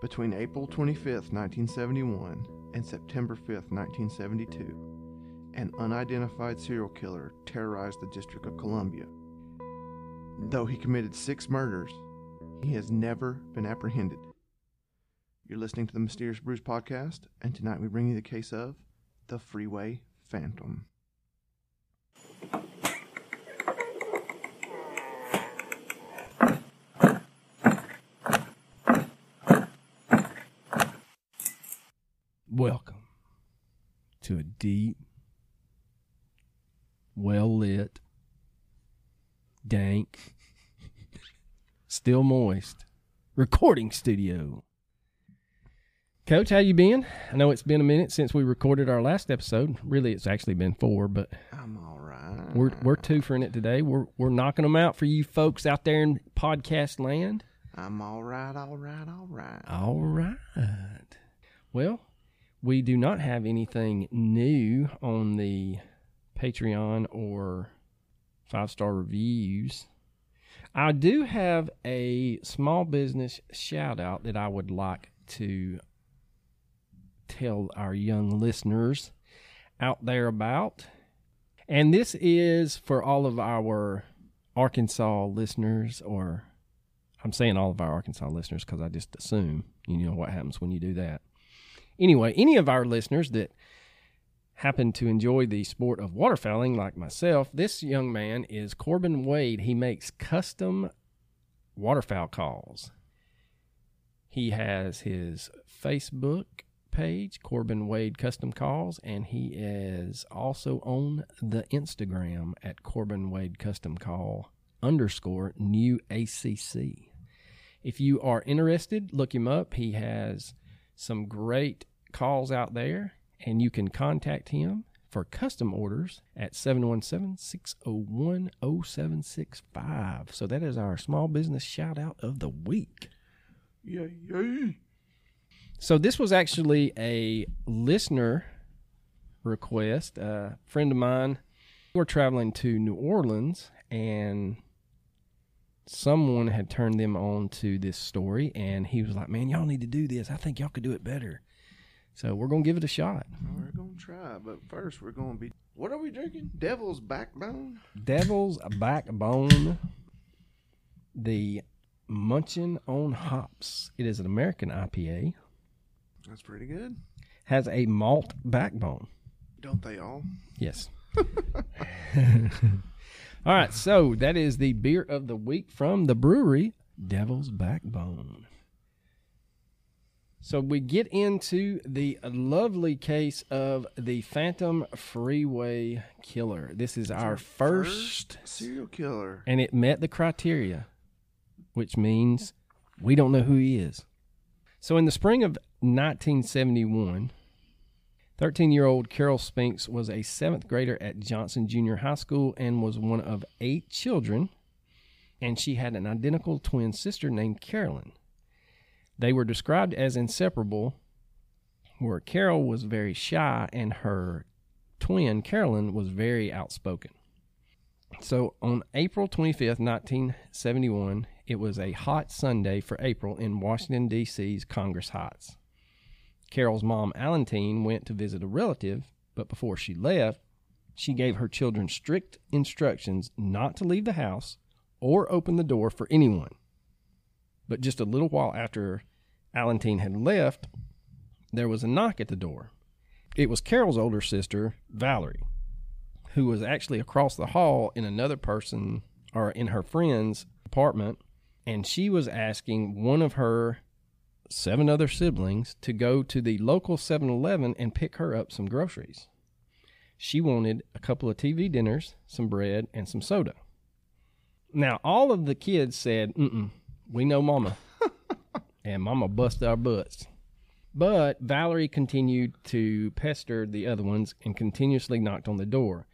Between April 25th, 1971 and September 5th, 1972, an unidentified serial killer terrorized the District of Columbia. Though he committed six murders, he has never been apprehended. You're listening to the Mysterious Brews podcast, and tonight we bring you the case of the Freeway Phantom. To a deep, well lit, dank, still moist recording studio. Coach, how you been? I know it's been a minute since we recorded our last episode. Really, it's actually been four, but I'm all right. we're we're two for it today. We're we're knocking them out for you folks out there in podcast land. I'm all right, all right, all right. All right. Well, we do not have anything new on the Patreon or five star reviews. I do have a small business shout out that I would like to tell our young listeners out there about. And this is for all of our Arkansas listeners, or I'm saying all of our Arkansas listeners because I just assume you know what happens when you do that. Anyway, any of our listeners that happen to enjoy the sport of waterfowling like myself, this young man is Corbin Wade. He makes custom waterfowl calls. He has his Facebook page, Corbin Wade Custom Calls, and he is also on the Instagram at Corbin Wade Custom Call underscore new ACC. If you are interested, look him up. He has some great calls out there, and you can contact him for custom orders at 717-601-0765. So that is our small business shout out of the week. Yay, yay. So this was actually a listener request. A friend of mine, we're traveling to New Orleans and someone had turned them on to this story and he was like, Man, y'all need to do this. I think y'all could do it better. So we're gonna give it a shot. We're to try, but first we're going to be. What are we drinking? Devil's Backbone? Devil's Backbone, the München on Hops. It is an American IPA. That's pretty good. Has a malt backbone. Don't they all? Yes. All right, so that is the beer of the week from the brewery Devil's Backbone. So we get into the lovely case of the Phantom Freeway Killer. This is our first, serial killer. and it met the criteria, which means we don't know who he is. So in the spring of 1971, 13 year old Carol Spinks was a seventh grader at Johnson Junior High School and was one of eight children, and she had an identical twin sister named Carolyn. They were described as inseparable, where Carol was very shy and her twin Carolyn was very outspoken. So on April 25th, 1971, it was a hot Sunday for April in Washington, D.C.'s Congress Heights. Carol's mom, Allentine, went to visit a relative, but before she left, she gave her children strict instructions not to leave the house or open the door for anyone. But just a little while after Allentine had left, there was a knock at the door. It was Carol's older sister, Valerie, who was actually across the hall in another person or in her friend's apartment, and she was asking one of her seven other siblings to go to the local 7 Eleven and pick her up some groceries. She wanted a couple of TV dinners, some bread, and some soda. Now, all of the kids said, Mm-mm, we know Mama. and Mama bust our butts. But Valerie continued to pester the other ones and continuously knocked on the door.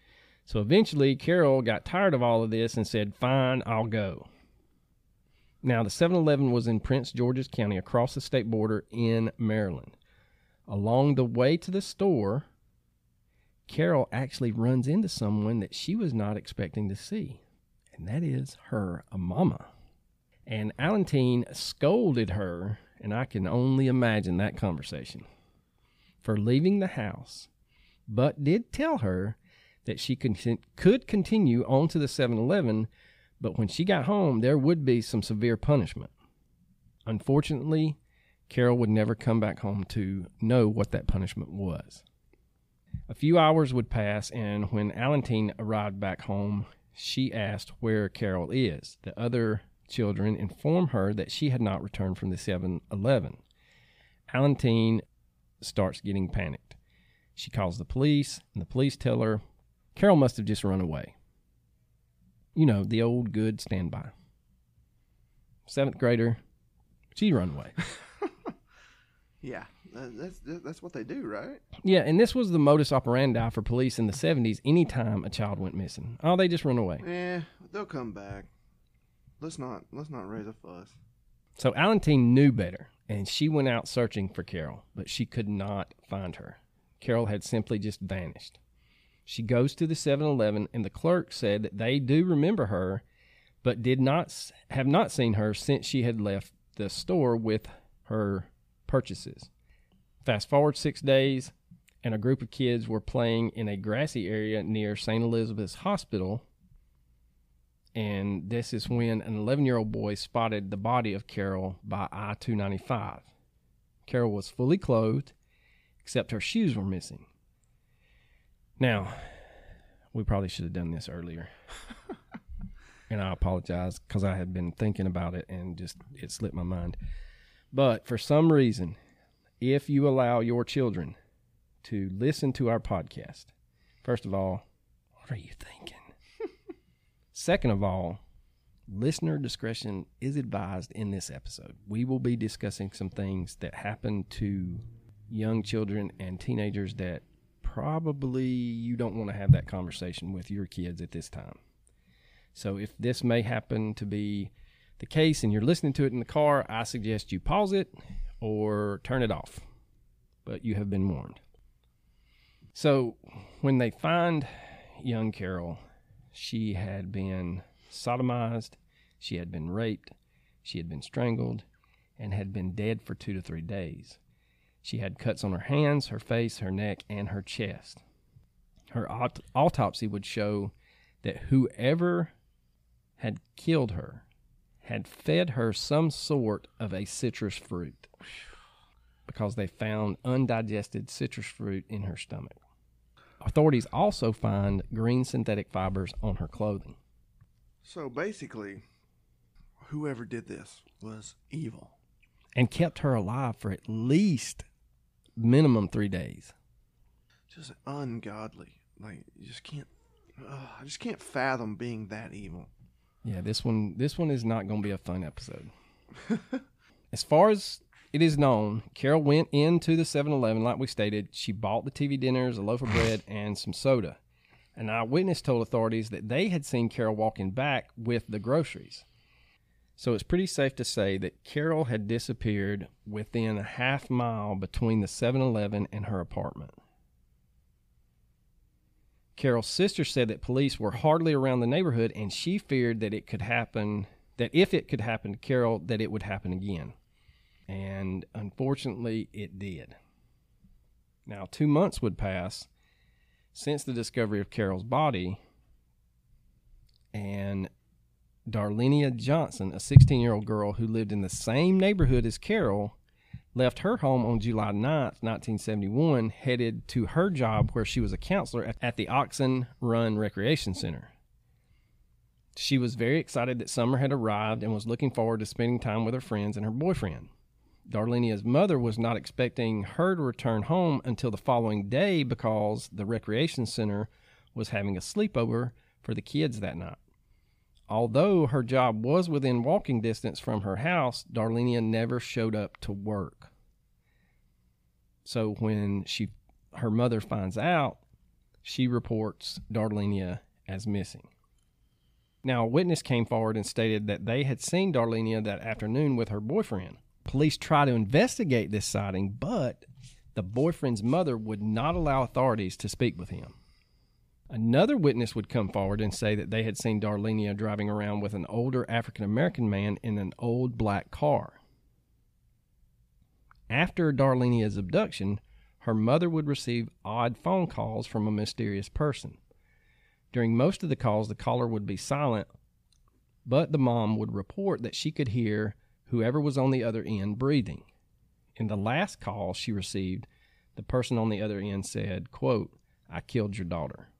So eventually, Carol got tired of all of this and said, Fine, I'll go. Now, the 7 Eleven was in Prince George's County across the state border in Maryland. Along the way to the store, Carol actually runs into someone that she was not expecting to see, and that is her mama. And Allentine scolded her and I can only imagine that conversation, for leaving the house, but did tell her that she could, continue on to the 7 Eleven, but when she got home, there would be some severe punishment. Unfortunately, Carol would never come back home to know what that punishment was. A few hours would pass, and when Allentine arrived back home, she asked where Carol is. The other children inform her that she had not returned from the 7 Eleven. Allentine starts getting panicked. She calls the police, and the police tell her Carol must have just run away. You know, the old good standby. Seventh grader, she run away. Yeah, that's that's what they do, right? Yeah, and this was the modus operandi for police in the 70s anytime a child went missing. Oh, they just run away. Yeah, they'll come back. Let's not let's not raise a fuss. So Allentine knew better, and she went out searching for Carol, but she could not find her. Carol had simply just vanished. She goes to the 7-Eleven, and the clerk said that they do remember her, but did not have not seen her since she had left the store with her purchases. Fast forward six days, and a group of kids were playing in a grassy area near St. Elizabeth's Hospital. And this is when an 11 year old boy spotted the body of Carol by I 295. Carol was fully clothed, except her shoes were missing. Now, we probably should have done this earlier. and I apologize because I had been thinking about it and just it slipped my mind. But for some reason, if you allow your children to listen to our podcast, first of all, what are you thinking? Second of all, listener discretion is advised in this episode. We will be discussing some things that happen to young children and teenagers that probably you don't want to have that conversation with your kids at this time. So if this may happen to be the case and you're listening to it in the car, I suggest you pause it or turn it off. But you have been warned. So when they find young Carol, she had been sodomized, she had been raped, she had been strangled, and had been dead for two to three days. She had cuts on her hands, her face, her neck, and her chest. Her aut- autopsy would show that whoever had killed her had fed her some sort of a citrus fruit because they found undigested citrus fruit in her stomach. Authorities also find green synthetic fibers on her clothing. So basically, whoever did this was evil and kept her alive for at least minimum three days. Just ungodly. Like you just can't. Uh, I just can't fathom being that evil. Yeah, this one this one is not going to be a fun episode. as far as it is known, Carol went into the 7-Eleven like we stated. She bought the TV dinners, a loaf of bread, and some soda. An eyewitness told authorities that they had seen Carol walking back with the groceries. So it's pretty safe to say that Carol had disappeared within a half mile between the 7 Eleven and her apartment. Carol's sister said that police were hardly around the neighborhood and she feared that it could happen, that if it could happen to Carol, that it would happen again. And unfortunately, it did. Now, two months would pass since the discovery of Carol's body, and Darlenia Johnson, a 16 year old girl who lived in the same neighborhood as Carol, left her home on July 9th, 1971, headed to her job where she was a counselor at the Oxon Run Recreation Center. She was very excited that summer had arrived and was looking forward to spending time with her friends and her boyfriend. Darlenia's mother was not expecting her to return home until the following day because the recreation center was having a sleepover for the kids that night. Although her job was within walking distance from her house, Darlenia never showed up to work. So when she her mother finds out, she reports Darlenia as missing. Now, a witness came forward and stated that they had seen Darlenia that afternoon with her boyfriend. Police try to investigate this sighting, but the boyfriend's mother would not allow authorities to speak with him. Another witness would come forward and say that they had seen Darlenia driving around with an older African American man in an old black car. after Darlenia's abduction, her mother would receive odd phone calls from a mysterious person. During most of the calls, the caller would be silent, but the mom would report that she could hear whoever was on the other end breathing. In the last call she received, the person on the other end said, quote, I killed your daughter.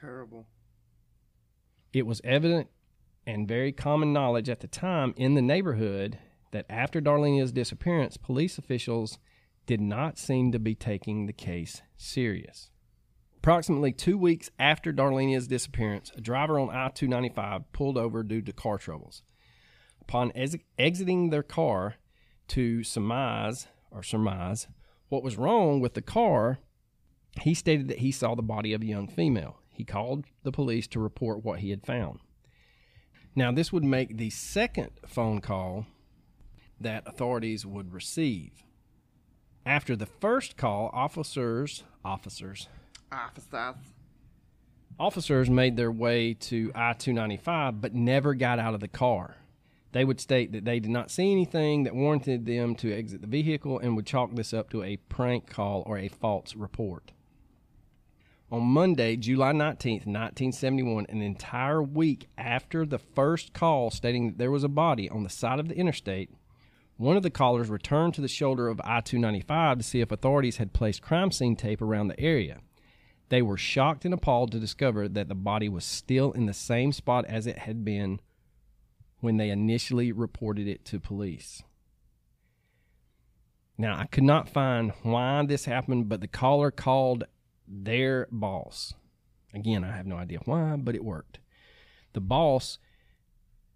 Terrible. It was evident and very common knowledge at the time in the neighborhood that after Darlenia's disappearance, police officials did not seem to be taking the case serious. Approximately two weeks after Darlenia's disappearance, a driver on I 295 pulled over due to car troubles. Upon ex- exiting their car to surmise or surmise what was wrong with the car, he stated that he saw the body of a young female. He called the police to report what he had found. Now, this would make the second phone call that authorities would receive. After the first call, officers, officers, Officers. officers made their way to I 295 but never got out of the car. They would state that they did not see anything that warranted them to exit the vehicle and would chalk this up to a prank call or a false report. On Monday, July 19th, 1971, an entire week after the first call stating that there was a body on the side of the interstate, one of the callers returned to the shoulder of I 295 to see if authorities had placed crime scene tape around the area. They were shocked and appalled to discover that the body was still in the same spot as it had been when they initially reported it to police. Now, I could not find why this happened, but the caller called their boss. Again, I have no idea why, but it worked. The boss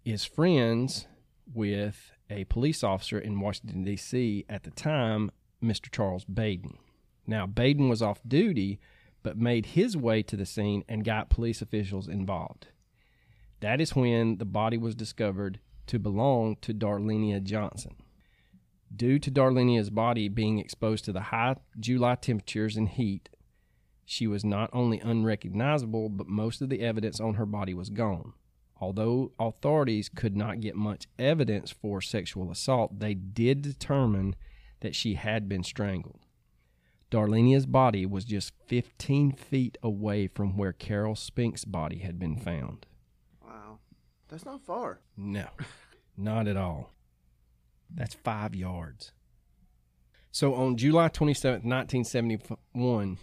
is friends with a police officer in Washington, D.C. at the time, Mr. Charles Baden. Now, Baden was off duty, but made his way to the scene and got police officials involved. That is when the body was discovered to belong to Darlenia Johnson. Due to Darlenia's body being exposed to the high July temperatures and heat, she was not only unrecognizable, but most of the evidence on her body was gone. Although authorities could not get much evidence for sexual assault, they did determine that she had been strangled. Darlenia's body was just 15 feet away from where Carol Spink's body had been found. Wow. That's not far. No, not at all. That's five yards. So on July 27th, 1971,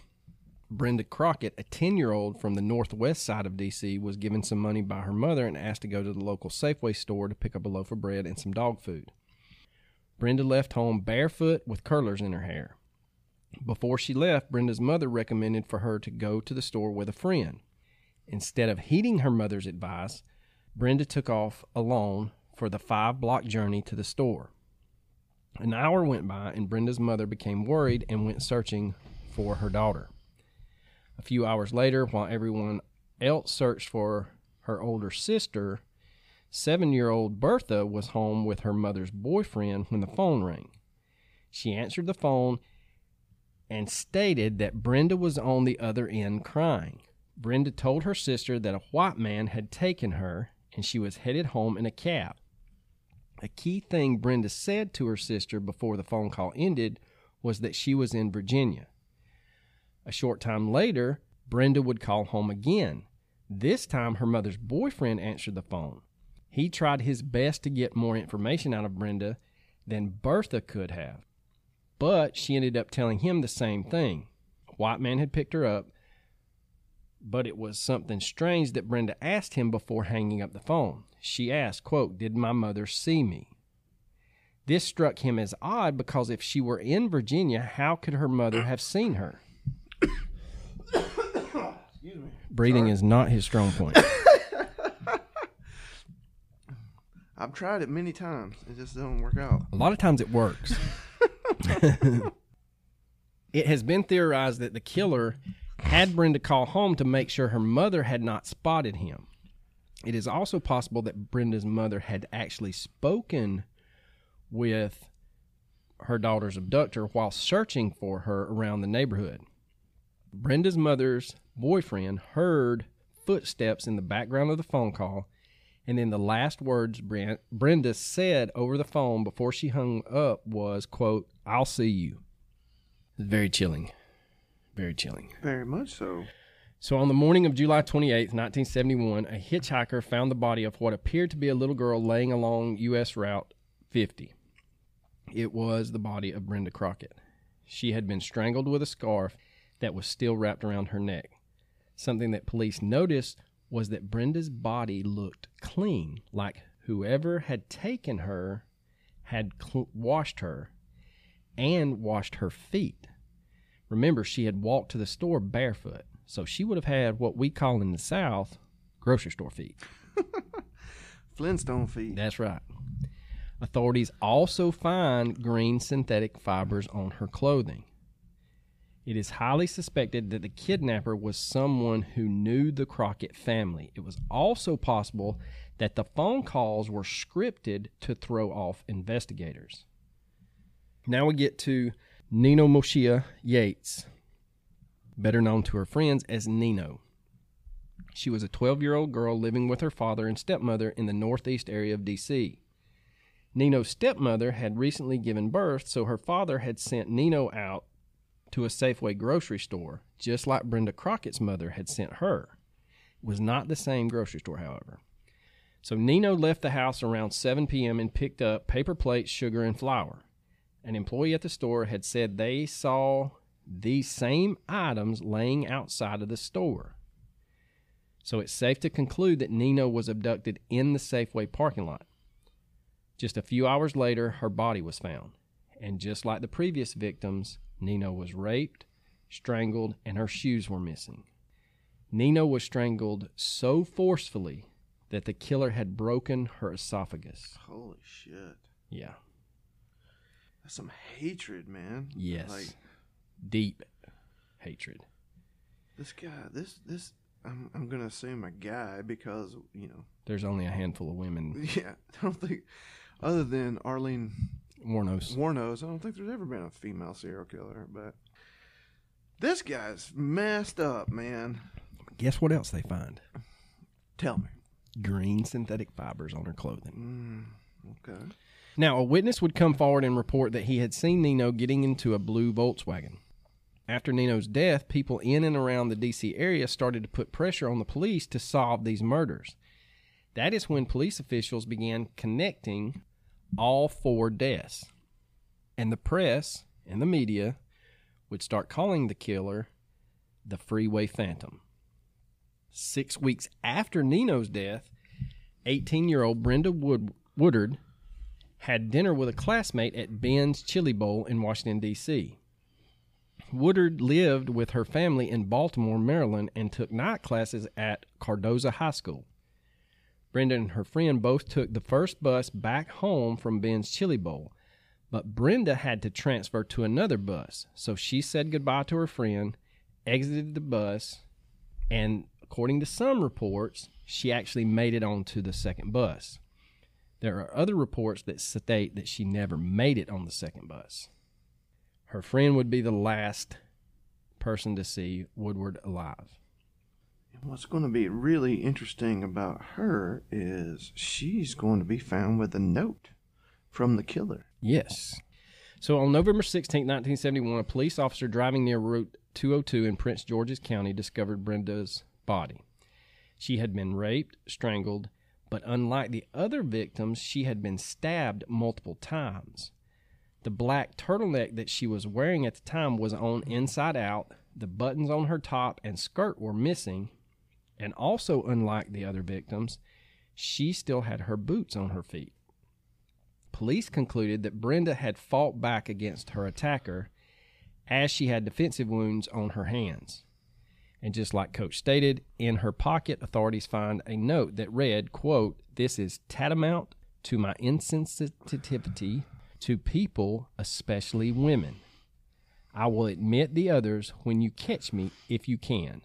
Brenda Crockett, a 10 year old from the northwest side of D.C., was given some money by her mother and asked to go to the local Safeway store to pick up a loaf of bread and some dog food. Brenda left home barefoot with curlers in her hair. Before she left, Brenda's mother recommended for her to go to the store with a friend. Instead of heeding her mother's advice, Brenda took off alone for the five block journey to the store. An hour went by, and Brenda's mother became worried and went searching for her daughter. A few hours later, while everyone else searched for her older sister, seven year old Bertha was home with her mother's boyfriend when the phone rang. She answered the phone and stated that Brenda was on the other end crying. Brenda told her sister that a white man had taken her and she was headed home in a cab. A key thing Brenda said to her sister before the phone call ended was that she was in Virginia. A short time later, Brenda would call home again. This time, her mother's boyfriend answered the phone. He tried his best to get more information out of Brenda than Bertha could have. But she ended up telling him the same thing. A white man had picked her up, but it was something strange that Brenda asked him before hanging up the phone. She asked, quote, Did my mother see me? This struck him as odd because if she were in Virginia, how could her mother have seen her? Breathing is not his strong point. I've tried it many times. It just doesn't work out. A lot of times it works. it has been theorized that the killer had Brenda call home to make sure her mother had not spotted him. It is also possible that Brenda's mother had actually spoken with her daughter's abductor while searching for her around the neighborhood. Brenda's mother's boyfriend heard footsteps in the background of the phone call And then the last words Brenda said over the phone before she hung up was, quote, I'll see you. Very chilling. Very chilling. Very much so. So on the morning of July 28th, 1971, a hitchhiker found the body of what appeared to be a little girl laying along U.S. Route 50. It was the body of Brenda Crockett. She had been strangled with a scarf that was still wrapped around her neck. Something that police noticed was that Brenda's body looked clean, like whoever had taken her had cl- washed her and washed her feet. Remember, she had walked to the store barefoot, so she would have had what we call in the South grocery store feet. Flintstone feet. That's right. Authorities also find green synthetic fibers on her clothing. It is highly suspected that the kidnapper was someone who knew the Crockett family. It was also possible that the phone calls were scripted to throw off investigators. Now we get to Nino Moshia Yates, better known to her friends as Nino. She was a 12 year old girl living with her father and stepmother in the northeast area of D.C. Nino's stepmother had recently given birth, so her father had sent Nino out to a Safeway grocery store, just like Brenda Crockett's mother had sent her. It was not the same grocery store, however. So Nino left the house around 7 p.m. and picked up paper plates, sugar, and flour. An employee at the store had said they saw these same items laying outside of the store. So it's safe to conclude that Nino was abducted in the Safeway parking lot. Just a few hours later, her body was found. And just like the previous victims, Nino was raped, strangled, and her shoes were missing. Nino was strangled so forcefully that the killer had broken her esophagus. Holy shit. Yeah. That's some hatred, man. Yes. Like Deep hatred. this guy, this this I'm I'm gonna assume a guy because, you know, There's only a handful of women. yeah, I don't think other than Arlene Wuornos. Wuornos, I don't think there's ever been a female serial killer, but this guy's messed up, man. Guess what else they find? Tell me. Green synthetic fibers on her clothing. Mm, okay. Now, a witness would come forward and report that he had seen Nino getting into a blue Volkswagen. After Nino's death, people in and around the D.C. area started to put pressure on the police to solve these murders. That is when police officials began connecting all four deaths. And the press and the media would start calling the killer the Freeway Phantom. Six weeks after Nino's death, 18 year old Brenda Wood- Woodard had dinner with a classmate at Ben's Chili Bowl in Washington, D.C. Woodard lived with her family in Baltimore, Maryland, and took night classes at Cardozo High School. Brenda and her friend both took the first bus back home from Ben's Chili Bowl, but Brenda had to transfer to another bus, so she said goodbye to her friend, exited the bus, and according to some reports, she actually made it onto the second bus. There are other reports that state that she never made it on the second bus. Her friend would be the last person to see Woodward alive. And what's going to be really interesting about her is she's going to be found with a note from the killer. Yes. So on November 16, 1971, a police officer driving near Route 202 in Prince George's County discovered Brenda's body. She had been raped, strangled, but unlike the other victims, she had been stabbed multiple times. The black turtleneck that she was wearing at the time was on inside out. The buttons on her top and skirt were missing. And also, unlike the other victims, she still had her boots on her feet. Police concluded that Brenda had fought back against her attacker as she had defensive wounds on her hands. And just like Coach stated, in her pocket, authorities find a note that read, quote, This is tantamount to my insensitivity to people, especially women. I will admit the others when you catch me if you can.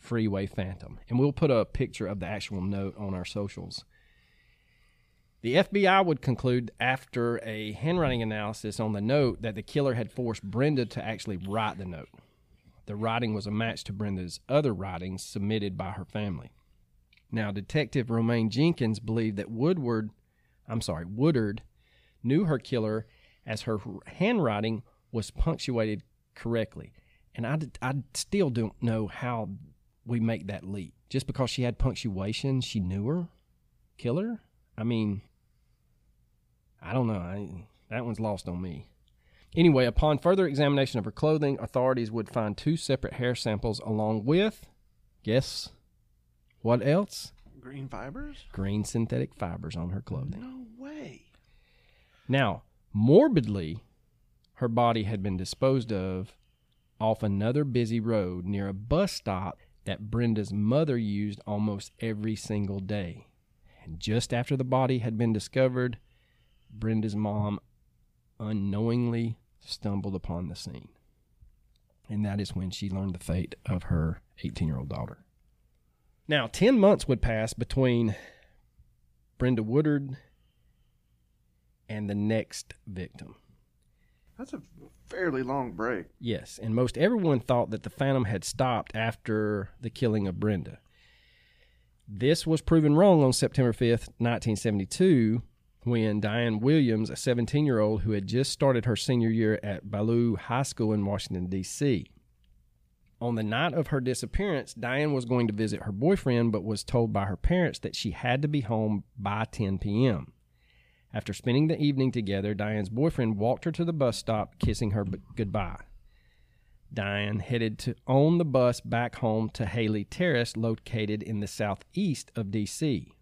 Freeway Phantom. And we'll put a picture of the actual note on our socials. The FBI would conclude after a handwriting analysis on the note that the killer had forced Brenda to actually write the note. The writing was a match to Brenda's other writings submitted by her family. Now, Detective Romaine Jenkins believed that Woodward, I'm sorry, Woodard, knew her killer as her handwriting was punctuated correctly. And I, I still don't know how we make that leap. Just because she had punctuation, she knew her killer? I mean, I don't know. I, that one's lost on me. Anyway, upon further examination of her clothing, authorities would find two separate hair samples along with, guess what else? Green fibers? Green synthetic fibers on her clothing. No way. Now, morbidly, her body had been disposed of off another busy road near a bus stop that Brenda's mother used almost every single day. And just after the body had been discovered, Brenda's mom unknowingly stumbled upon the scene. And that is when she learned the fate of her 18 year old daughter. Now, 10 months would pass between Brenda Woodard and the next victim. That's a fairly long break. Yes, and most everyone thought that the Phantom had stopped after the killing of Brenda. This was proven wrong on September 5th, 1972, when Diane Williams, a 17 year old who had just started her senior year at Ballou High School in Washington, D.C. On the night of her disappearance, Diane was going to visit her boyfriend, but was told by her parents that she had to be home by 10 p.m. After spending the evening together, Diane's boyfriend walked her to the bus stop, kissing her b- goodbye. Diane headed to on the bus back home to Haley Terrace, located in the southeast of D.C.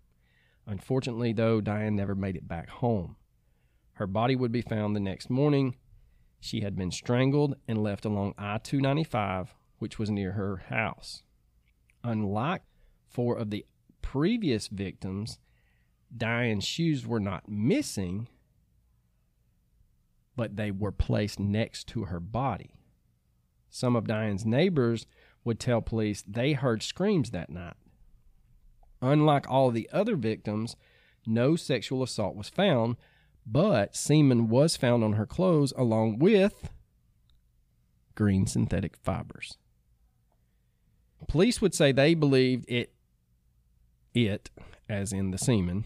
Unfortunately, though, Diane never made it back home. Her body would be found the next morning. She had been strangled and left along I 295, which was near her house. Unlike four of the previous victims, Diane's shoes were not missing, but they were placed next to her body. Some of Diane's neighbors would tell police they heard screams that night. Unlike all the other victims, no sexual assault was found, but semen was found on her clothes along with green synthetic fibers. Police would say they believed it it as in the semen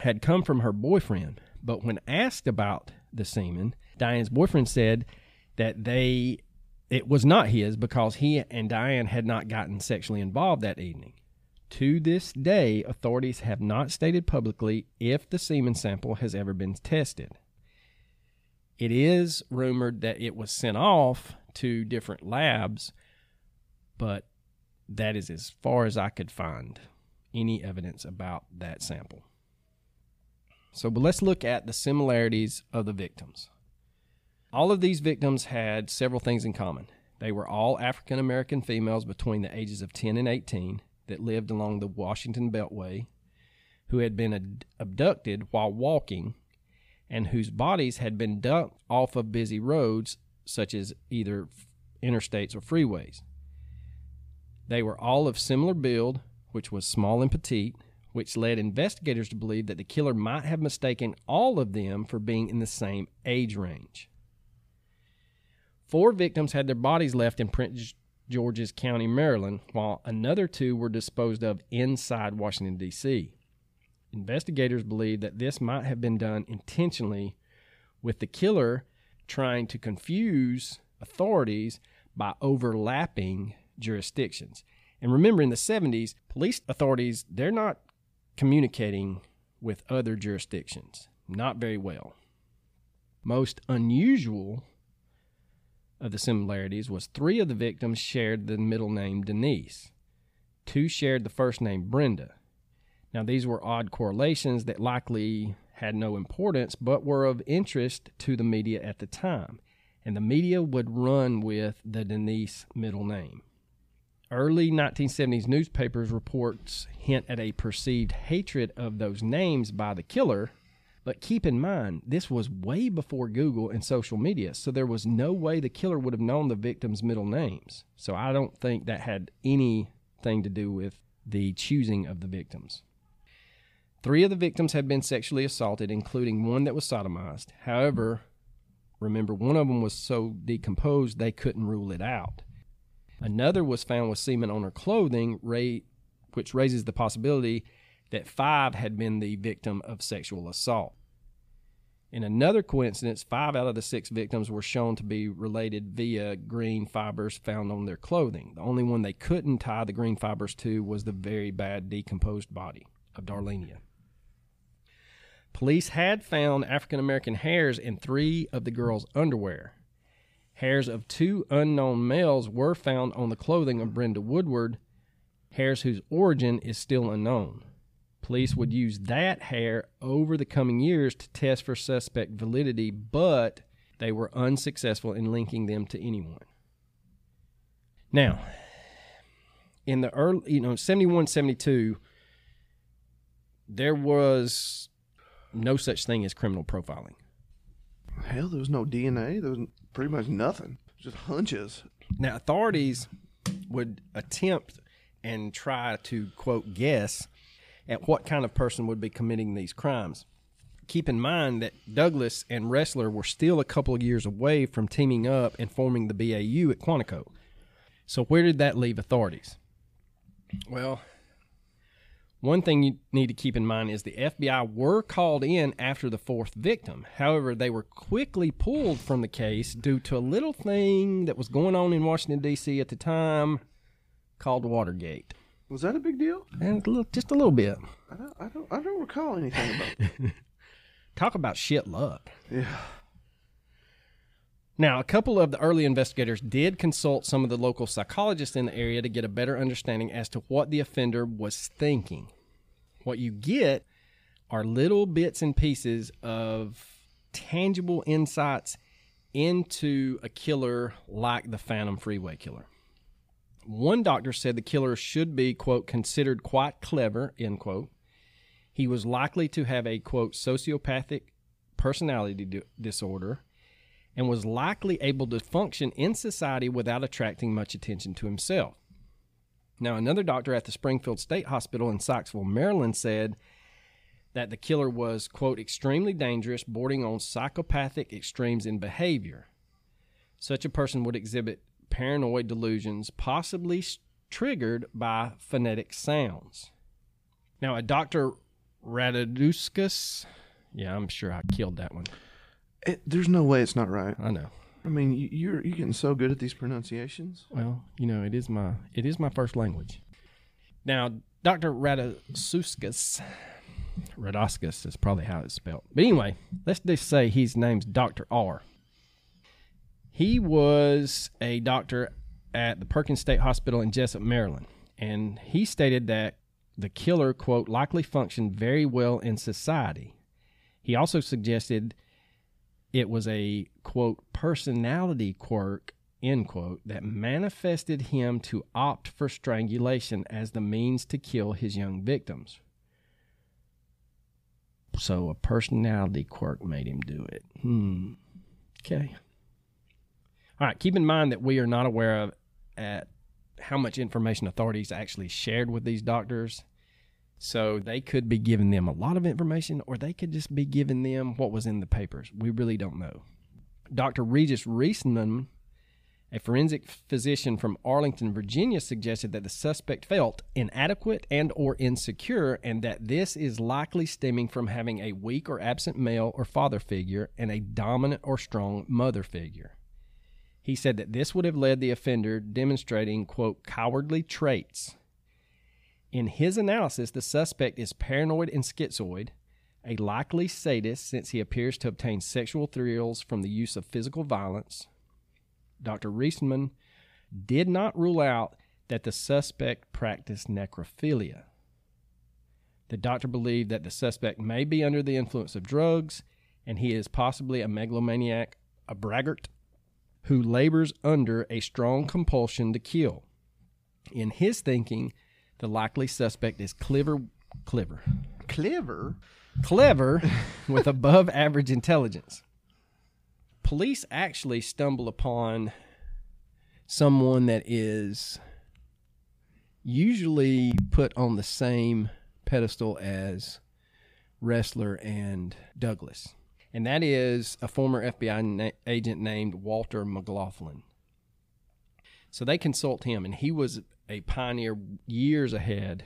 had come from her boyfriend, but when asked about the semen, Diane's boyfriend said that they it was not his because he and Diane had not gotten sexually involved that evening. To this day, authorities have not stated publicly if the semen sample has ever been tested. It is rumored that it was sent off to different labs, but that is as far as I could find any evidence about that sample. So, but let's look at the similarities of the victims. All of these victims had several things in common. They were all African American females between the ages of 10 and 18 that lived along the Washington Beltway, who had been abducted while walking, and whose bodies had been dumped off of busy roads, such as either interstates or freeways. They were all of similar build, which was small and petite, which led investigators to believe that the killer might have mistaken all of them for being in the same age range. Four victims had their bodies left in Prince George's County, Maryland, while another two were disposed of inside Washington, D.C. Investigators believe that this might have been done intentionally, with the killer trying to confuse authorities by overlapping jurisdictions. And remember, in the 70s, police authorities, they're not communicating with other jurisdictions. Not very well. Most unusual of the similarities was three of the victims shared the middle name Denise. Two shared the first name Brenda. Now, these were odd correlations that likely had no importance but were of interest to the media at the time, and the media would run with the Denise middle name. Early 1970s newspapers reports hint at a perceived hatred of those names by the killer but keep in mind, this was way before Google and social media, so there was no way the killer would have known the victims' middle names. So I don't think that had anything to do with the choosing of the victims. Three of the victims had been sexually assaulted, including one that was sodomized. However, remember, one of them was so decomposed they couldn't rule it out. Another was found with semen on her clothing, which raises the possibility that five had been the victim of sexual assault. In another coincidence, five out of the six victims were shown to be related via green fibers found on their clothing. The only one they couldn't tie the green fibers to was the very bad decomposed body of Darlenia. Police had found African American hairs in three of the girls' underwear. Hairs of two unknown males were found on the clothing of Brenda Woodward, hairs whose origin is still unknown. Police would use that hair over the coming years to test for suspect validity, but they were unsuccessful in linking them to anyone. Now, in the early, you know, 71, 72, there was no such thing as criminal profiling. Hell, there was no DNA. There was pretty much nothing. Just hunches. Now, authorities would attempt and try to, quote, guess at what kind of person would be committing these crimes. Keep in mind that Douglas and Ressler were still a couple of years away from teaming up and forming the BAU at Quantico. So, where did that leave authorities? Well, one thing you need to keep in mind is the FBI were called in after the fourth victim. However, they were quickly pulled from the case due to a little thing that was going on in Washington, D.C. at the time called Watergate. Was that a big deal? And a little, just a little bit. I don't, I don't, I don't recall anything about that. Talk about shit luck. yeah. Now, a couple of the early investigators did consult some of the local psychologists in the area to get a better understanding as to what the offender was thinking. What you get are little bits and pieces of tangible insights into a killer like the Phantom Freeway Killer. One doctor said the killer should be, quote, considered quite clever, end quote. He was likely to have a, quote, sociopathic personality di- disorder and was likely able to function in society without attracting much attention to himself. Now, another doctor at the Springfield State Hospital in Sykesville, Maryland, said that the killer was, quote, extremely dangerous, bordering on psychopathic extremes in behavior. Such a person would exhibit paranoid delusions, possibly triggered by phonetic sounds. Now, a Dr. Radaduskas, yeah, I'm sure I killed that one. It, there's no way it's not right. I know. I mean, you, you're you're getting so good at these pronunciations. Well, you know, it is my it is my first language. Now, Dr. Radasuskis, Radoskus is probably how it's spelled. But anyway, let's just say his name's Dr. R. He was a doctor at the Perkins State Hospital in Jessup, Maryland, and he stated that the killer, quote, likely functioned very well in society. He also suggested it was a quote personality quirk end quote that manifested him to opt for strangulation as the means to kill his young victims. So a personality quirk made him do it. Hmm. Okay. All right keep in mind that we are not aware of at how much information authorities actually shared with these doctors so they could be giving them a lot of information, or they could just be giving them what was in the papers. We really don't know. Dr. Regis Reisman, a forensic physician from Arlington, Virginia, suggested that the suspect felt inadequate and or insecure, and that this is likely stemming from having a weak or absent male or father figure and a dominant or strong mother figure. He said that this would have led the offender demonstrating, quote, cowardly traits in his analysis, the suspect is paranoid and schizoid, a likely sadist since he appears to obtain sexual thrills from the use of physical violence. Dr. Reisman did not rule out that the suspect practiced necrophilia. The doctor believed that the suspect may be under the influence of drugs and he is possibly a megalomaniac, a braggart, who labors under a strong compulsion to kill. In his thinking, the likely suspect is clever, clever, Clever. clever with above average intelligence. Police actually stumble upon someone that is usually put on the same pedestal as Ressler and Douglas. And that is a former FBI na- agent named Walter McLaughlin. So they consult him, and he was a pioneer years ahead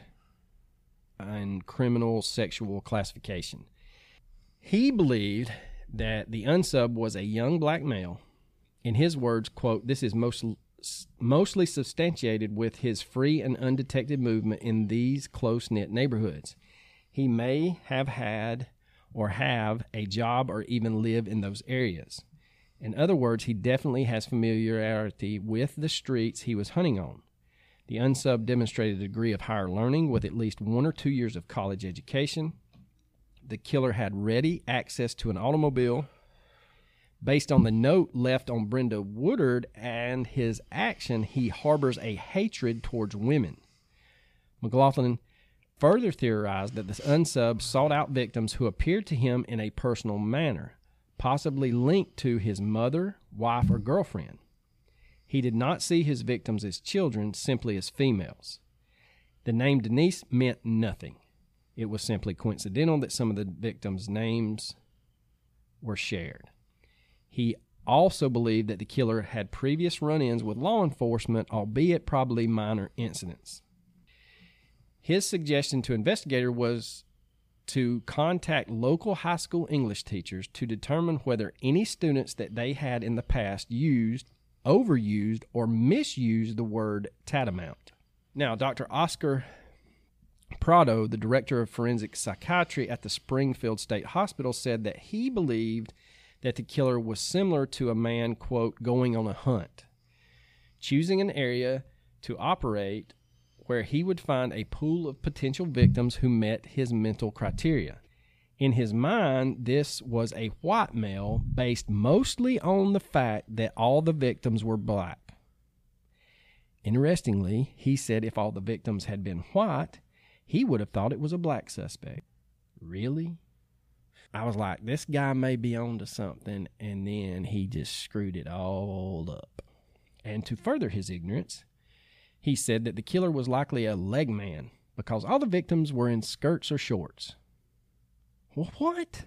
in criminal sexual classification. He believed that the unsub was a young black male. In his words, quote, this is most, mostly substantiated with his free and undetected movement in these close knit neighborhoods. He may have had or have a job or even live in those areas. In other words, he definitely has familiarity with the streets he was hunting on. The unsub demonstrated a degree of higher learning with at least one or two years of college education. The killer had ready access to an automobile. Based on the note left on Brenda Woodard and his action, he harbors a hatred towards women. McLaughlin further theorized that the unsub sought out victims who appeared to him in a personal manner possibly linked to his mother, wife, or girlfriend. He did not see his victims as children, simply as females. The name Denise meant nothing. It was simply coincidental that some of the victims' names were shared. He also believed that the killer had previous run ins with law enforcement, albeit probably minor incidents. His suggestion to investigator was to contact local high school English teachers to determine whether any students that they had in the past used, overused, or misused the word tantamount. Now, Dr. Oscar Prado, the director of forensic psychiatry at the Springfield State Hospital, said that he believed that the killer was similar to a man, quote, going on a hunt, choosing an area to operate where he would find a pool of potential victims who met his mental criteria. In his mind, this was a white male based mostly on the fact that all the victims were black. Interestingly, he said if all the victims had been white, he would have thought it was a black suspect. Really? I was like, this guy may be on to something, and then he just screwed it all up. And to further his ignorance, he said that the killer was likely a leg man because all the victims were in skirts or shorts. What?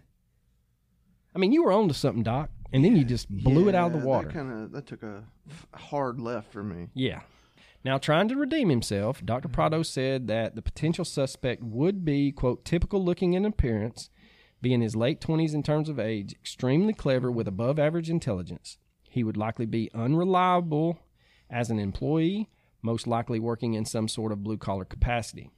I mean, you were on to something, Doc, and then you just blew yeah, it out of the water. That kind of that took a hard left for me. Yeah. Now, trying to redeem himself, Dr. Mm-hmm. Prado said that the potential suspect would be, quote, typical looking in appearance, be in his late 20s in terms of age, extremely clever with mm-hmm. above average intelligence. He would likely be unreliable as an employee, most likely working in some sort of blue collar capacity.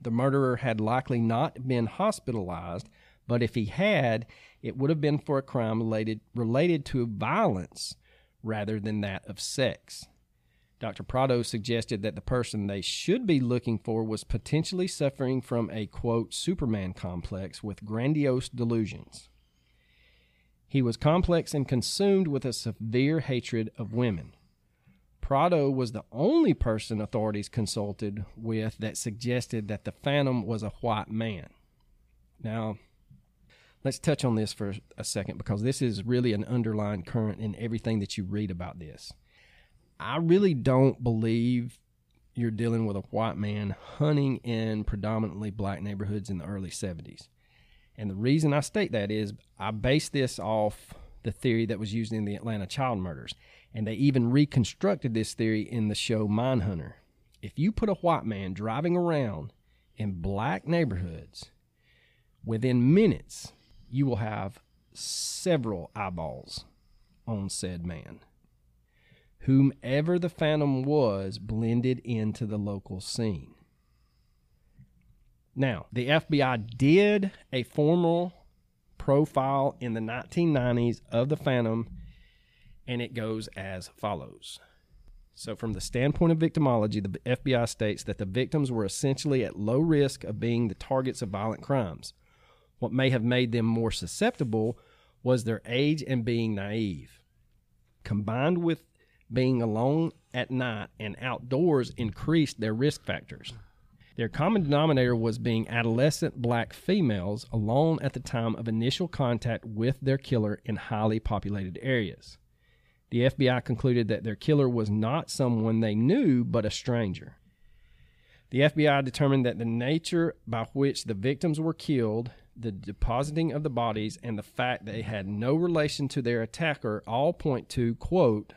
The murderer had likely not been hospitalized, but if he had, it would have been for a crime related, related to violence rather than that of sex. Dr. Prado suggested that the person they should be looking for was potentially suffering from a quote Superman complex with grandiose delusions. He was complex and consumed with a severe hatred of women. Prado was the only person authorities consulted with that suggested that the Phantom was a white man. Now, let's touch on this for a second because this is really an underlying current in everything that you read about this. I really don't believe you're dealing with a white man hunting in predominantly black neighborhoods in the early 70s. And the reason I state that is I base this off the theory that was used in the Atlanta child murders. And they even reconstructed this theory in the show Mindhunter. If you put a white man driving around in black neighborhoods, within minutes, you will have several eyeballs on said man. Whomever the phantom was blended into the local scene. Now, the FBI did a formal profile in the 1990s of the phantom and it goes as follows. So, from the standpoint of victimology, the FBI states that the victims were essentially at low risk of being the targets of violent crimes. What may have made them more susceptible was their age and being naive. Combined with being alone at night and outdoors increased their risk factors. Their common denominator was being adolescent black females alone at the time of initial contact with their killer in highly populated areas. The FBI concluded that their killer was not someone they knew, but a stranger. The FBI determined that the nature by which the victims were killed, the depositing of the bodies, and the fact they had no relation to their attacker all point to, quote,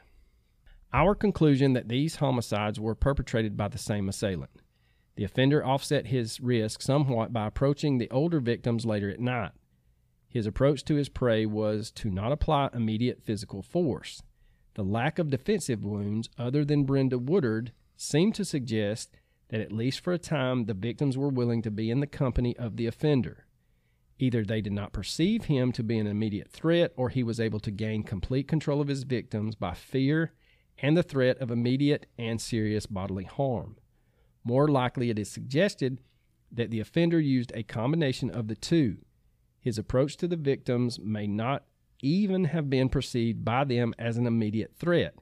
our conclusion that these homicides were perpetrated by the same assailant. The offender offset his risk somewhat by approaching the older victims later at night. His approach to his prey was to not apply immediate physical force. The lack of defensive wounds, other than Brenda Woodard, seemed to suggest that at least for a time the victims were willing to be in the company of the offender. Either they did not perceive him to be an immediate threat, or he was able to gain complete control of his victims by fear and the threat of immediate and serious bodily harm. More likely, it is suggested that the offender used a combination of the two. His approach to the victims may not even have been perceived by them as an immediate threat.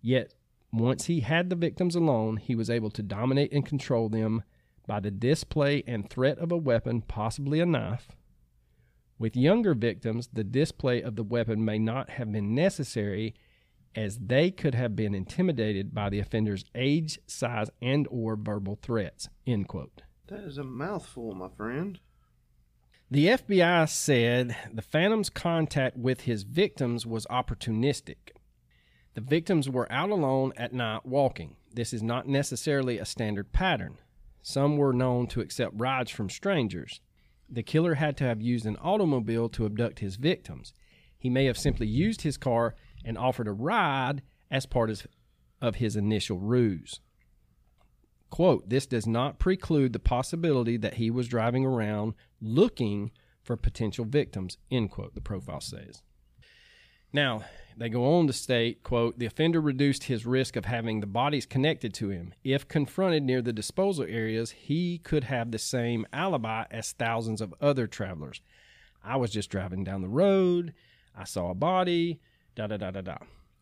Yet, once he had the victims alone, he was able to dominate and control them by the display and threat of a weapon, possibly a knife. With younger victims, the display of the weapon may not have been necessary as they could have been intimidated by the offender's age, size, and or verbal threats. End quote. That is a mouthful, my friend. The FBI said the Phantom's contact with his victims was opportunistic. The victims were out alone at night walking. This is not necessarily a standard pattern. Some were known to accept rides from strangers. The killer had to have used an automobile to abduct his victims. He may have simply used his car and offered a ride as part of his initial ruse. Quote, this does not preclude the possibility that he was driving around looking for potential victims, end quote, the profile says. Now, they go on to state, quote, the offender reduced his risk of having the bodies connected to him. If confronted near the disposal areas, he could have the same alibi as thousands of other travelers. I was just driving down the road, I saw a body, da da da da da.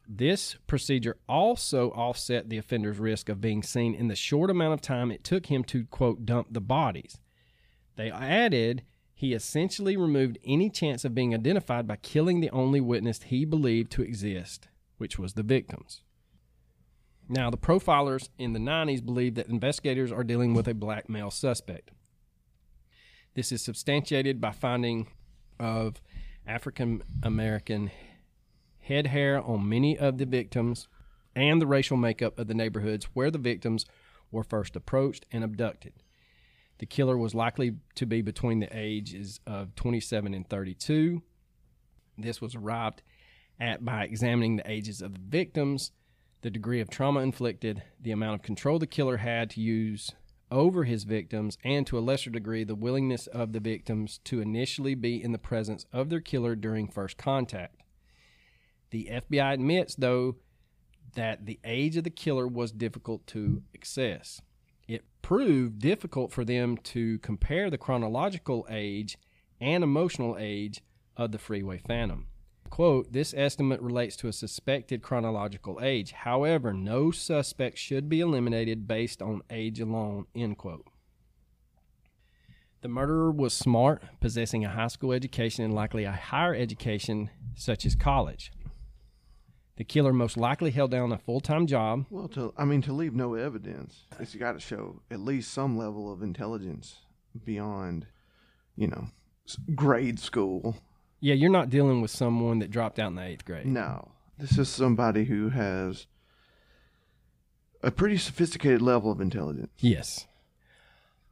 This procedure also offset the offender's risk of being seen in the short amount of time it took him to, quote, dump the bodies. They added he essentially removed any chance of being identified by killing the only witness he believed to exist, which was the victims. Now, the profilers in the 90s believe that investigators are dealing with a black male suspect. This is substantiated by finding of African American head hair on many of the victims, and the racial makeup of the neighborhoods where the victims were first approached and abducted. The killer was likely to be between the ages of 27 and 32. This was arrived at by examining the ages of the victims, the degree of trauma inflicted, the amount of control the killer had to use over his victims, and to a lesser degree, the willingness of the victims to initially be in the presence of their killer during first contact. The FBI admits, though, that the age of the killer was difficult to access. It proved difficult for them to compare the chronological age and emotional age of the Freeway Phantom. Quote, this estimate relates to a suspected chronological age. However, no suspect should be eliminated based on age alone, end quote. The murderer was smart, possessing a high school education and likely a higher education, such as college. The killer most likely held down a full time job. Well, to I mean, to leave no evidence, it's got to show at least some level of intelligence beyond, you know, grade school. Yeah, you're not dealing with someone that dropped out in the eighth grade. No, this is somebody who has a pretty sophisticated level of intelligence. Yes.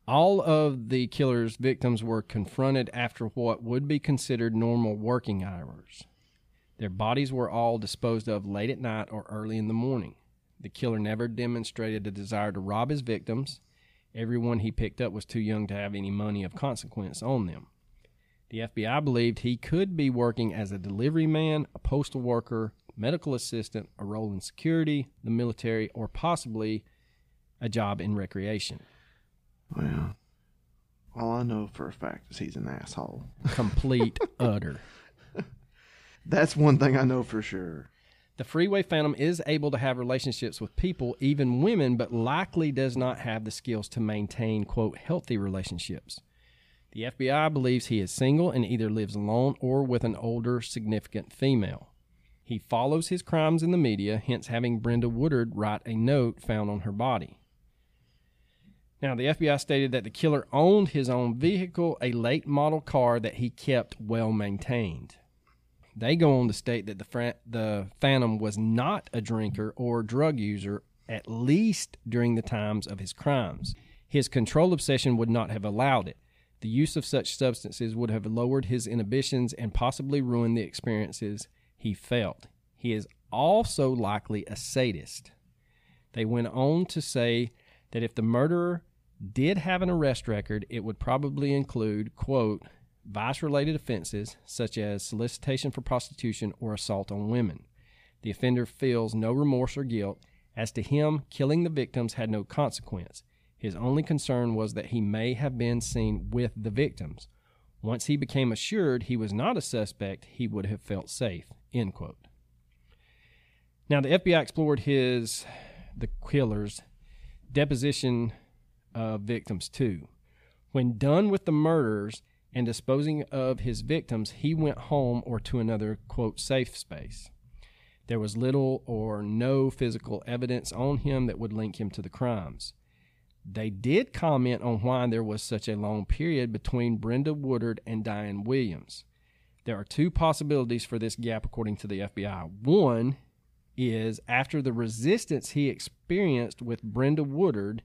All of the killer's victims were confronted after what would be considered normal working hours. Their bodies were all disposed of late at night or early in the morning. The killer never demonstrated a desire to rob his victims. Everyone he picked up was too young to have any money of consequence on them. The FBI believed he could be working as a delivery man, a postal worker, medical assistant, a role in security, the military, or possibly a job in recreation. Well, all I know for a fact is he's an asshole. Complete, utter. That's one thing I know for sure. The Freeway Phantom is able to have relationships with people, even women, but likely does not have the skills to maintain, quote, healthy relationships. The FBI believes he is single and either lives alone or with an older, significant female. He follows his crimes in the media, hence having Brenda Woodard write a note found on her body. Now, the FBI stated that the killer owned his own vehicle, a late model car that he kept well maintained. They go on to state that the the Phantom was not a drinker or drug user, at least during the times of his crimes. His control obsession would not have allowed it. The use of such substances would have lowered his inhibitions and possibly ruined the experiences he felt. He is also likely a sadist. They went on to say that if the murderer did have an arrest record, it would probably include, quote, vice related offenses such as solicitation for prostitution or assault on women. The offender feels no remorse or guilt. As to him, killing the victims had no consequence. His only concern was that he may have been seen with the victims. Once he became assured he was not a suspect, he would have felt safe. End quote. Now, the FBI explored his, the killer's, deposition of victims too. When done with the murders and disposing of his victims, he went home or to another, quote, safe space. There was little or no physical evidence on him that would link him to the crimes. They did comment on why there was such a long period between Brenda Woodard and Diane Williams. There are two possibilities for this gap, according to the FBI. One is after the resistance he experienced with Brenda Woodard,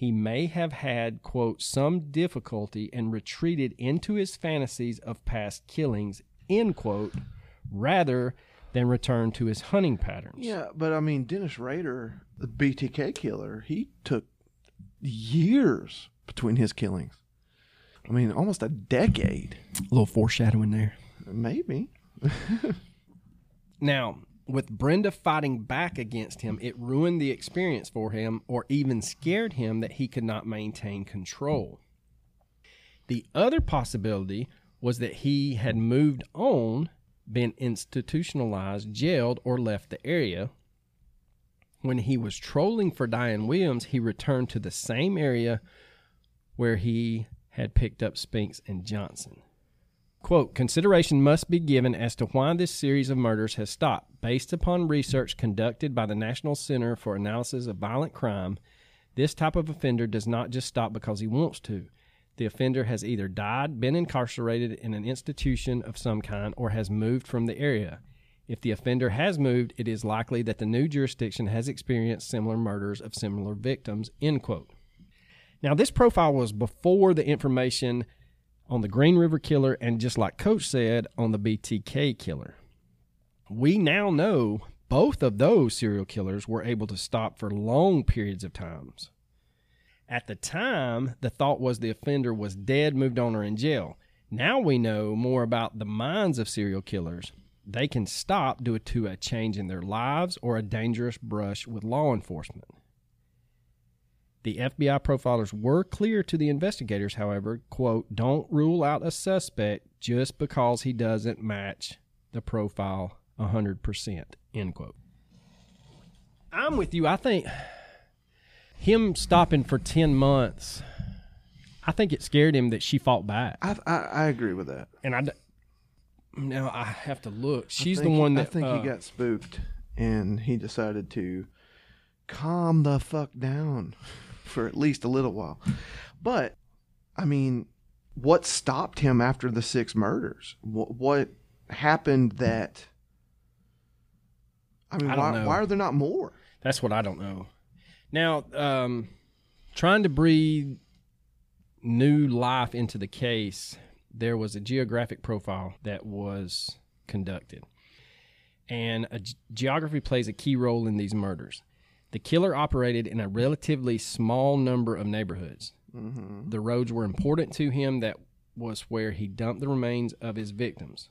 he may have had, quote, some difficulty and retreated into his fantasies of past killings, end quote, rather than return to his hunting patterns. Yeah, but I mean, Dennis Rader, the BTK killer, he took years between his killings. I mean, almost a decade. A little foreshadowing there. Maybe. Now, with Brenda fighting back against him, it ruined the experience for him or even scared him that he could not maintain control. The other possibility was that he had moved on, been institutionalized, jailed, or left the area. When he was trolling for Diane Williams, he returned to the same area where he had picked up Spinks and Johnson. Quote, consideration must be given as to why this series of murders has stopped. Based upon research conducted by the National Center for Analysis of Violent Crime, this type of offender does not just stop because he wants to. The offender has either died, been incarcerated in an institution of some kind, or has moved from the area. If the offender has moved, it is likely that the new jurisdiction has experienced similar murders of similar victims. End quote. Now, this profile was before the information on the Green River Killer and just like Coach said, on the BTK Killer. We now know both of those serial killers were able to stop for long periods of times. At the time, the thought was the offender was dead, moved on, or in jail. Now we know more about the minds of serial killers. They can stop due to a change in their lives or a dangerous brush with law enforcement. The FBI profilers were clear to the investigators, however, quote, don't rule out a suspect just because he doesn't match the profile 100%, end quote. I'm with you. I think him stopping for 10 months, I think it scared him that she fought back. I, I, I agree with that. And I, now I have to look. She's the think one that I think uh, he got spooked and he decided to calm the fuck down for at least a little while. But I mean, what stopped him after the six murders? What, what happened that? I mean, I why, know. why are there not more? That's what I don't know. Now, um, trying to breathe new life into the case, there was a geographic profile that was conducted. And a geography plays a key role in these murders. The killer operated in a relatively small number of neighborhoods. Mm-hmm. The roads were important to him, that was where he dumped the remains of his victims.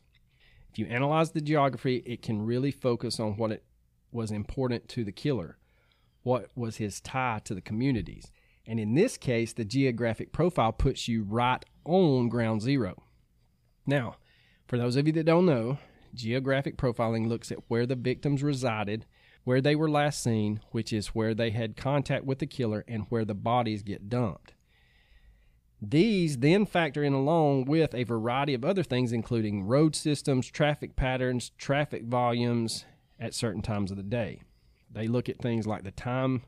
If you analyze the geography, it can really focus on what it was important to the killer, what was his tie to the communities. And in this case, the geographic profile puts you right on ground zero. Now, for those of you that don't know, geographic profiling looks at where the victims resided, where they were last seen, which is where they had contact with the killer, and where the bodies get dumped. These then factor in along with a variety of other things, including road systems, traffic patterns, traffic volumes at certain times of the day. They look at things like the time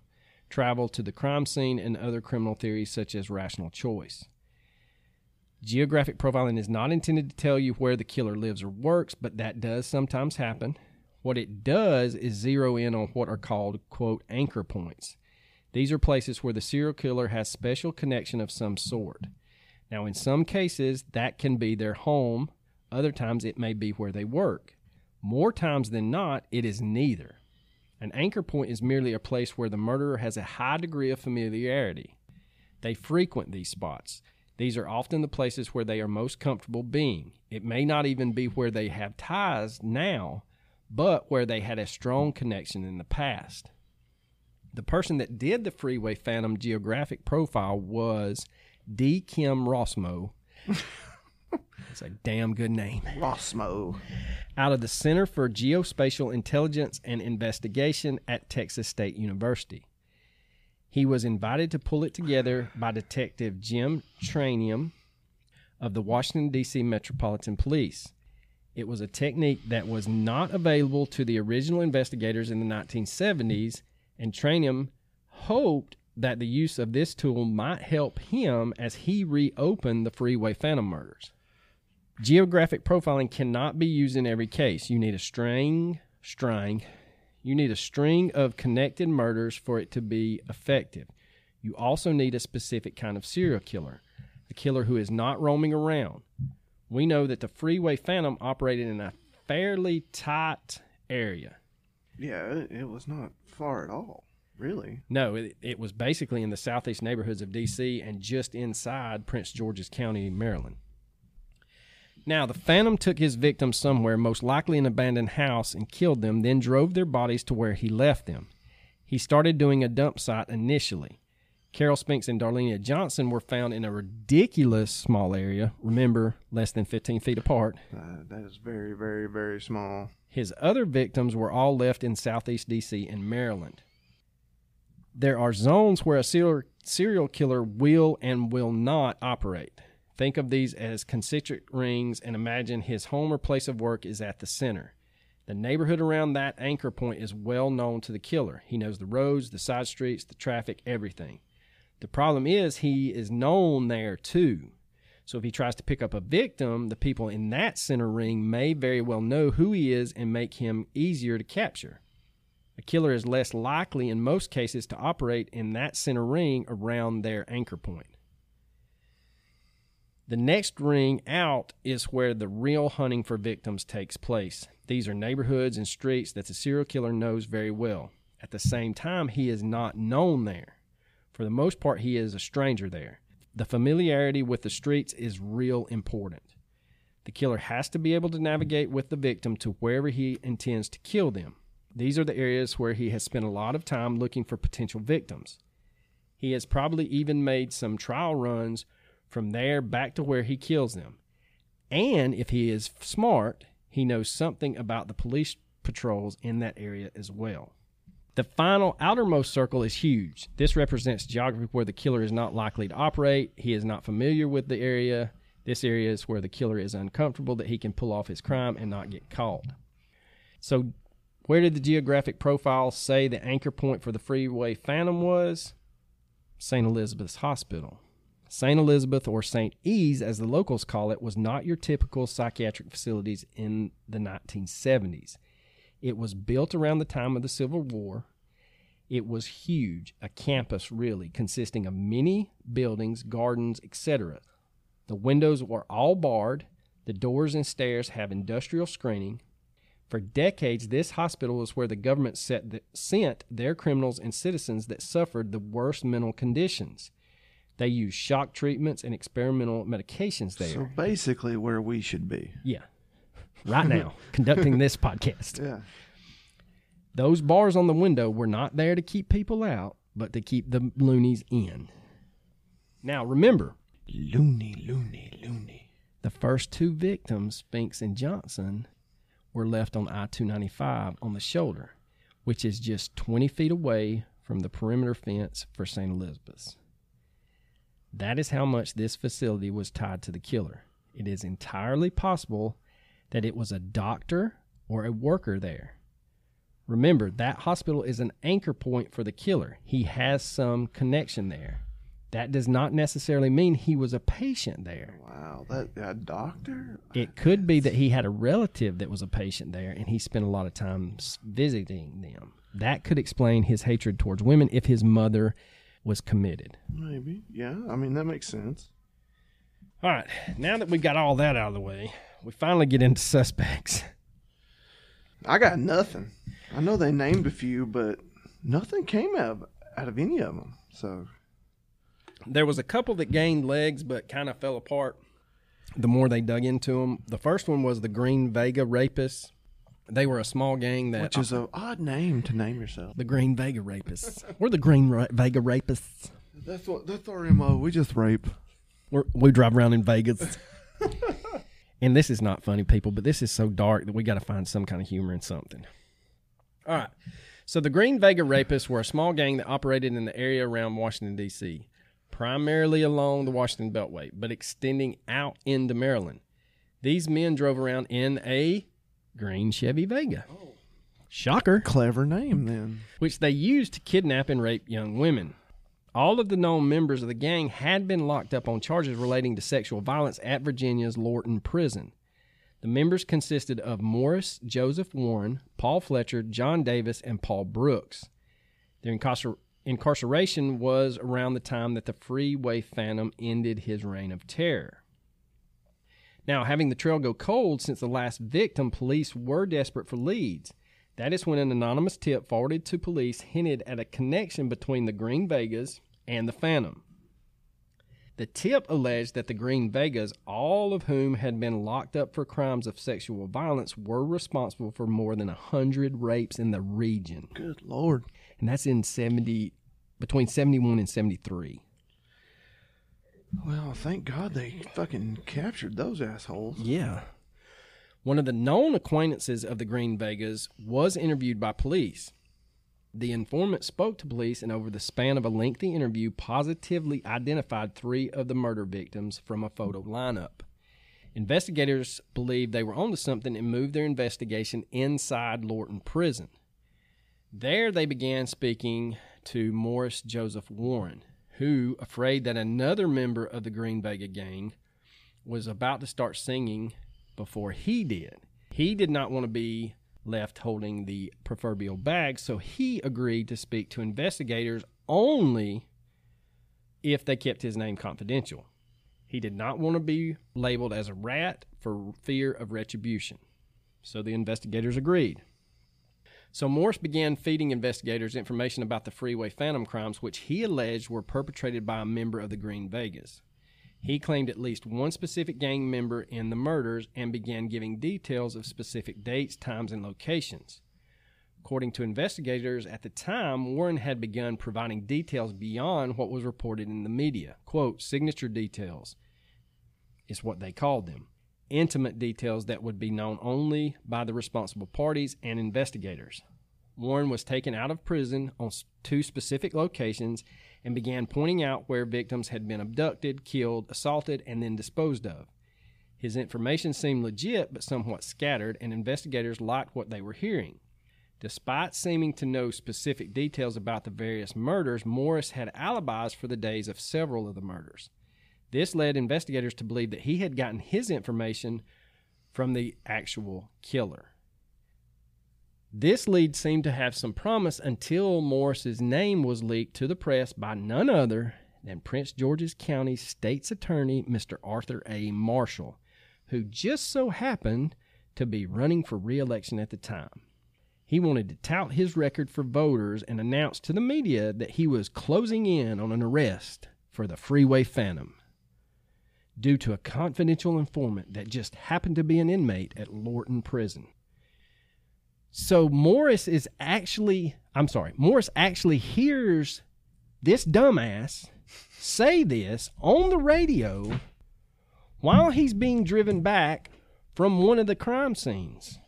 travel to the crime scene and other criminal theories such as rational choice. Geographic profiling is not intended to tell you where the killer lives or works, but that does sometimes happen. What it does is zero in on what are called, quote, anchor points. These are places where the serial killer has special connection of some sort. Now, in some cases, that can be their home. Other times, it may be where they work. More times than not, it is neither. An anchor point is merely a place where the murderer has a high degree of familiarity. They frequent these spots. These are often the places where they are most comfortable being. It may not even be where they have ties now, but where they had a strong connection in the past. The person that did the Freeway Phantom geographic profile was D. Kim Rossmo. That's a damn good name. Rossmo. Out of the Center for Geospatial Intelligence and Investigation at Texas State University. He was invited to pull it together by Detective Jim Trainum of the Washington, D.C. Metropolitan Police. It was a technique that was not available to the original investigators in the 1970s, and Trainum hoped that the use of this tool might help him as he reopened the Freeway Phantom murders. Geographic profiling cannot be used in every case. You need a string, string, you need a string of connected murders for it to be effective. You also need a specific kind of serial killer, a killer who is not roaming around. We know that the Freeway Phantom operated in a fairly tight area. Yeah, it, it was not far at all. Really? No, it, it was basically in the southeast neighborhoods of D.C. and just inside Prince George's County, Maryland. Now, the Phantom took his victims somewhere, most likely an abandoned house, and killed them, then drove their bodies to where he left them. He started doing a dump site initially. Carol Spinks and Darlenia Johnson were found in a ridiculous small area. Remember, less than 15 feet apart. Uh, that is very, very, very small. His other victims were all left in southeast D.C. and Maryland. There are zones where a serial, serial killer will and will not operate. Think of these as concentric rings and imagine his home or place of work is at the center. The neighborhood around that anchor point is well known to the killer. He knows the roads, the side streets, the traffic, everything. The problem is he is known there too. So if he tries to pick up a victim, the people in that center ring may very well know who he is and make him easier to capture. A killer is less likely in most cases to operate in that center ring around their anchor point. The next ring out is where the real hunting for victims takes place. These are neighborhoods and streets that the serial killer knows very well. At the same time, he is not known there. For the most part, he is a stranger there. The familiarity with the streets is real important. The killer has to be able to navigate with the victim to wherever he intends to kill them. These are the areas where he has spent a lot of time looking for potential victims. He has probably even made some trial runs from there back to where he kills them. And if he is smart, he knows something about the police patrols in that area as well. The final outermost circle is huge. This represents geography where the killer is not likely to operate. He is not familiar with the area. This area is where the killer is uncomfortable that he can pull off his crime and not get caught. So, where did the geographic profile say the anchor point for the freeway phantom was? St. Elizabeth's Hospital. St. Elizabeth, or St. E's as the locals call it, was not your typical psychiatric facilities in the 1970s. It was built around the time of the Civil War. It was huge, a campus really, consisting of many buildings, gardens, etc. The windows were all barred. The doors and stairs have industrial screening. For decades, this hospital was where the government the, sent their criminals and citizens that suffered the worst mental conditions. They used shock treatments and experimental medications there. So basically, where we should be. Yeah. Right now, conducting this podcast. Yeah. Those bars on the window were not there to keep people out, but to keep the loonies in. Now, remember loony, loony, loony. The first two victims, Spinks and Johnson, were left on I 295 on the shoulder, which is just 20 feet away from the perimeter fence for St. Elizabeth's. That is how much this facility was tied to the killer. It is entirely possible that it was a doctor or a worker there. Remember, that hospital is an anchor point for the killer. He has some connection there. That does not necessarily mean he was a patient there. Wow, that a doctor? It could be that he had a relative that was a patient there and he spent a lot of time visiting them. that could explain his hatred towards women if his mother was committed. Maybe. Yeah. I mean, that makes sense. All right, now that we've got all that out of the way, we finally get into suspects. I got nothing. I know they named a few, but nothing came out of, out of any of them. So There was a couple that gained legs but kind of fell apart the more they dug into them. The first one was the Green Vega Rapists. They were a small gang that which is an odd name to name yourself. the Green Vega Rapists. We're the Green Ra- Vega Rapists. That's what that's our mo. We just rape. We're, we drive around in Vegas. and this is not funny, people, but this is so dark that we got to find some kind of humor in something. All right. So the Green Vega Rapists were a small gang that operated in the area around Washington, D.C., primarily along the Washington Beltway, but extending out into Maryland. These men drove around in a green Chevy Vega. Oh. Shocker Clever name then. which they used to kidnap and rape young women. All of the known members of the gang had been locked up on charges relating to sexual violence at Virginia's Lorton Prison. The members consisted of Morris Joseph Warren, Paul Fletcher, John Davis, and Paul Brooks. Their incarcer- incarceration was around the time that the Freeway Phantom ended his reign of terror. Now, having the trail go cold since the last victim, police were desperate for leads. That is when an anonymous tip forwarded to police hinted at a connection between the Green Vegas and the Phantom. The tip alleged that the Green Vegas, all of whom had been locked up for crimes of sexual violence, were responsible for more than a hundred rapes in the region, Good lord. and that's in seventy, between seventy-one and seventy-three. Well, thank God they fucking captured those assholes. Yeah. One of the known acquaintances of the Green Vegas was interviewed by police. The informant spoke to police and, over the span of a lengthy interview, positively identified three of the murder victims from a photo lineup. Investigators believed they were onto something and moved their investigation inside Lorton Prison. There, they began speaking to Morris Joseph Warren, who, afraid that another member of the Green Vega gang was about to start singing before he did. He did not want to be left holding the proverbial bag, so he agreed to speak to investigators only if they kept his name confidential. He did not want to be labeled as a rat for fear of retribution. So the investigators agreed. So Morse began feeding investigators information about the freeway phantom crimes, which he alleged were perpetrated by a member of the Green Vegas. He claimed at least one specific gang member in the murders and began giving details of specific dates, times, and locations. According to investigators at the time, Warren had begun providing details beyond what was reported in the media. Quote, signature details is what they called them. Intimate details that would be known only by the responsible parties and investigators. Warren was taken out of prison on two specific locations and began pointing out where victims had been abducted, killed, assaulted, and then disposed of. His information seemed legit but somewhat scattered, and investigators liked what they were hearing. Despite seeming to know specific details about the various murders, Morris had alibis for the days of several of the murders. This led investigators to believe that he had gotten his information from the actual killer. This lead seemed to have some promise until Morris's name was leaked to the press by none other than Prince George's County State's Attorney, Mr. Arthur A. Marshall, who just so happened to be running for re election at the time. He wanted to tout his record for voters and announced to the media that he was closing in on an arrest for the Freeway Phantom due to a confidential informant that just happened to be an inmate at Lorton Prison. So Morris is actually, I'm sorry, Morris actually hears this dumbass say this on the radio while he's being driven back from one of the crime scenes.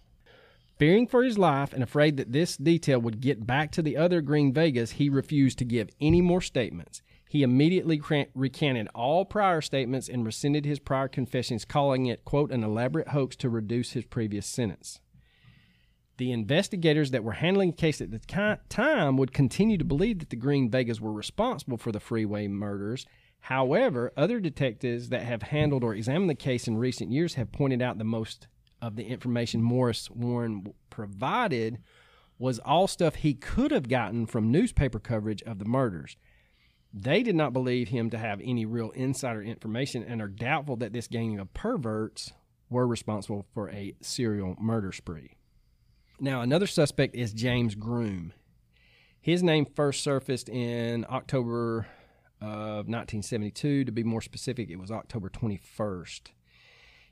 Fearing for his life and afraid that this detail would get back to the other Green Vegas, he refused to give any more statements. He immediately recanted all prior statements and rescinded his prior confessions, calling it, quote, an elaborate hoax to reduce his previous sentence. The investigators that were handling the case at the time would continue to believe that the Green Vegas were responsible for the freeway murders. However, other detectives that have handled or examined the case in recent years have pointed out the most of the information Morris Warren provided was all stuff he could have gotten from newspaper coverage of the murders. They did not believe him to have any real insider information and are doubtful that this gang of perverts were responsible for a serial murder spree. Now, another suspect is James Groom. His name first surfaced in October of 1972. To be more specific, it was October 21st.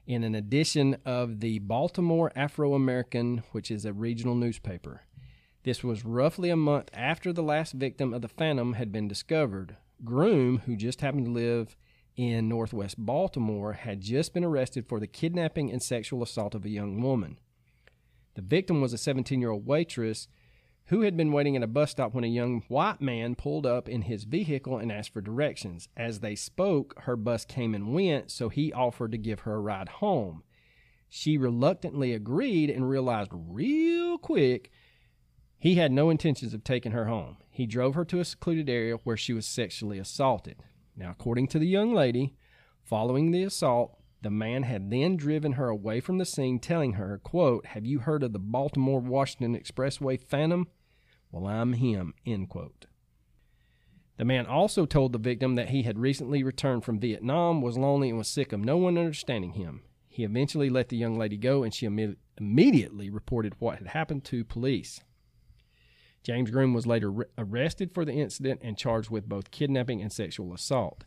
In an edition of the Baltimore Afro American, which is a regional newspaper. This was roughly a month after the last victim of the Phantom had been discovered. Groom, who just happened to live in northwest Baltimore, had just been arrested for the kidnapping and sexual assault of a young woman. The victim was a 17 year old waitress who had been waiting at a bus stop when a young white man pulled up in his vehicle and asked for directions. As they spoke, her bus came and went, so he offered to give her a ride home. She reluctantly agreed and realized real quick he had no intentions of taking her home. He drove her to a secluded area where she was sexually assaulted. Now, according to the young lady, following the assault, the man had then driven her away from the scene, telling her, quote, Have you heard of the Baltimore Washington Expressway Phantom? Well, I'm him, end quote. The man also told the victim that he had recently returned from Vietnam, was lonely, and was sick of no one understanding him. He eventually let the young lady go, and she Im- immediately reported what had happened to police. James Groom was later re- arrested for the incident and charged with both kidnapping and sexual assault.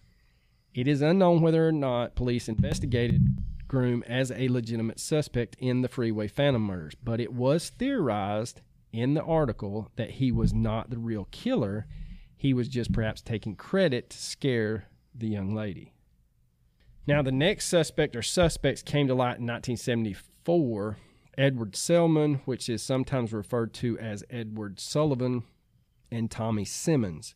It is unknown whether or not police investigated Groom as a legitimate suspect in the Freeway Phantom murders, but it was theorized in the article that he was not the real killer. He was just perhaps taking credit to scare the young lady. Now, the next suspect or suspects came to light in 1974. Edward Selman, which is sometimes referred to as Edward Sullivan, and Tommy Simmons.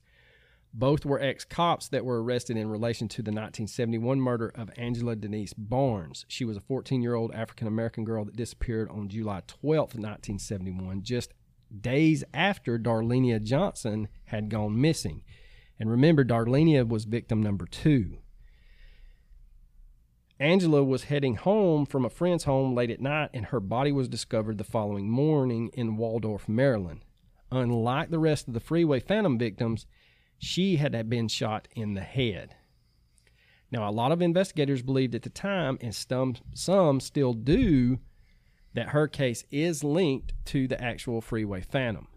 Both were ex cops that were arrested in relation to the 1971 murder of Angela Denise Barnes. She was a 14 year old African American girl that disappeared on July 12, 1971, just days after Darlenia Johnson had gone missing. And remember, Darlenia was victim number two. Angela was heading home from a friend's home late at night, and her body was discovered the following morning in Waldorf, Maryland. Unlike the rest of the freeway phantom victims, she had been shot in the head. Now, a lot of investigators believed at the time, and some, some still do, that her case is linked to the actual freeway phantom.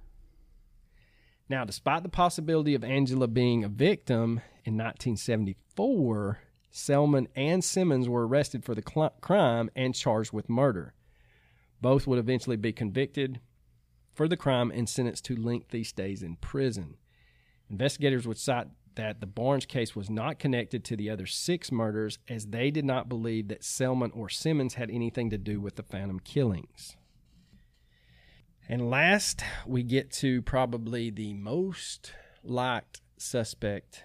Now, despite the possibility of Angela being a victim in 1974, Selman and Simmons were arrested for the cl- crime and charged with murder. Both would eventually be convicted for the crime and sentenced to lengthy stays in prison. Investigators would cite that the Barnes case was not connected to the other six murders as they did not believe that Selman or Simmons had anything to do with the Phantom killings. And last, we get to probably the most liked suspect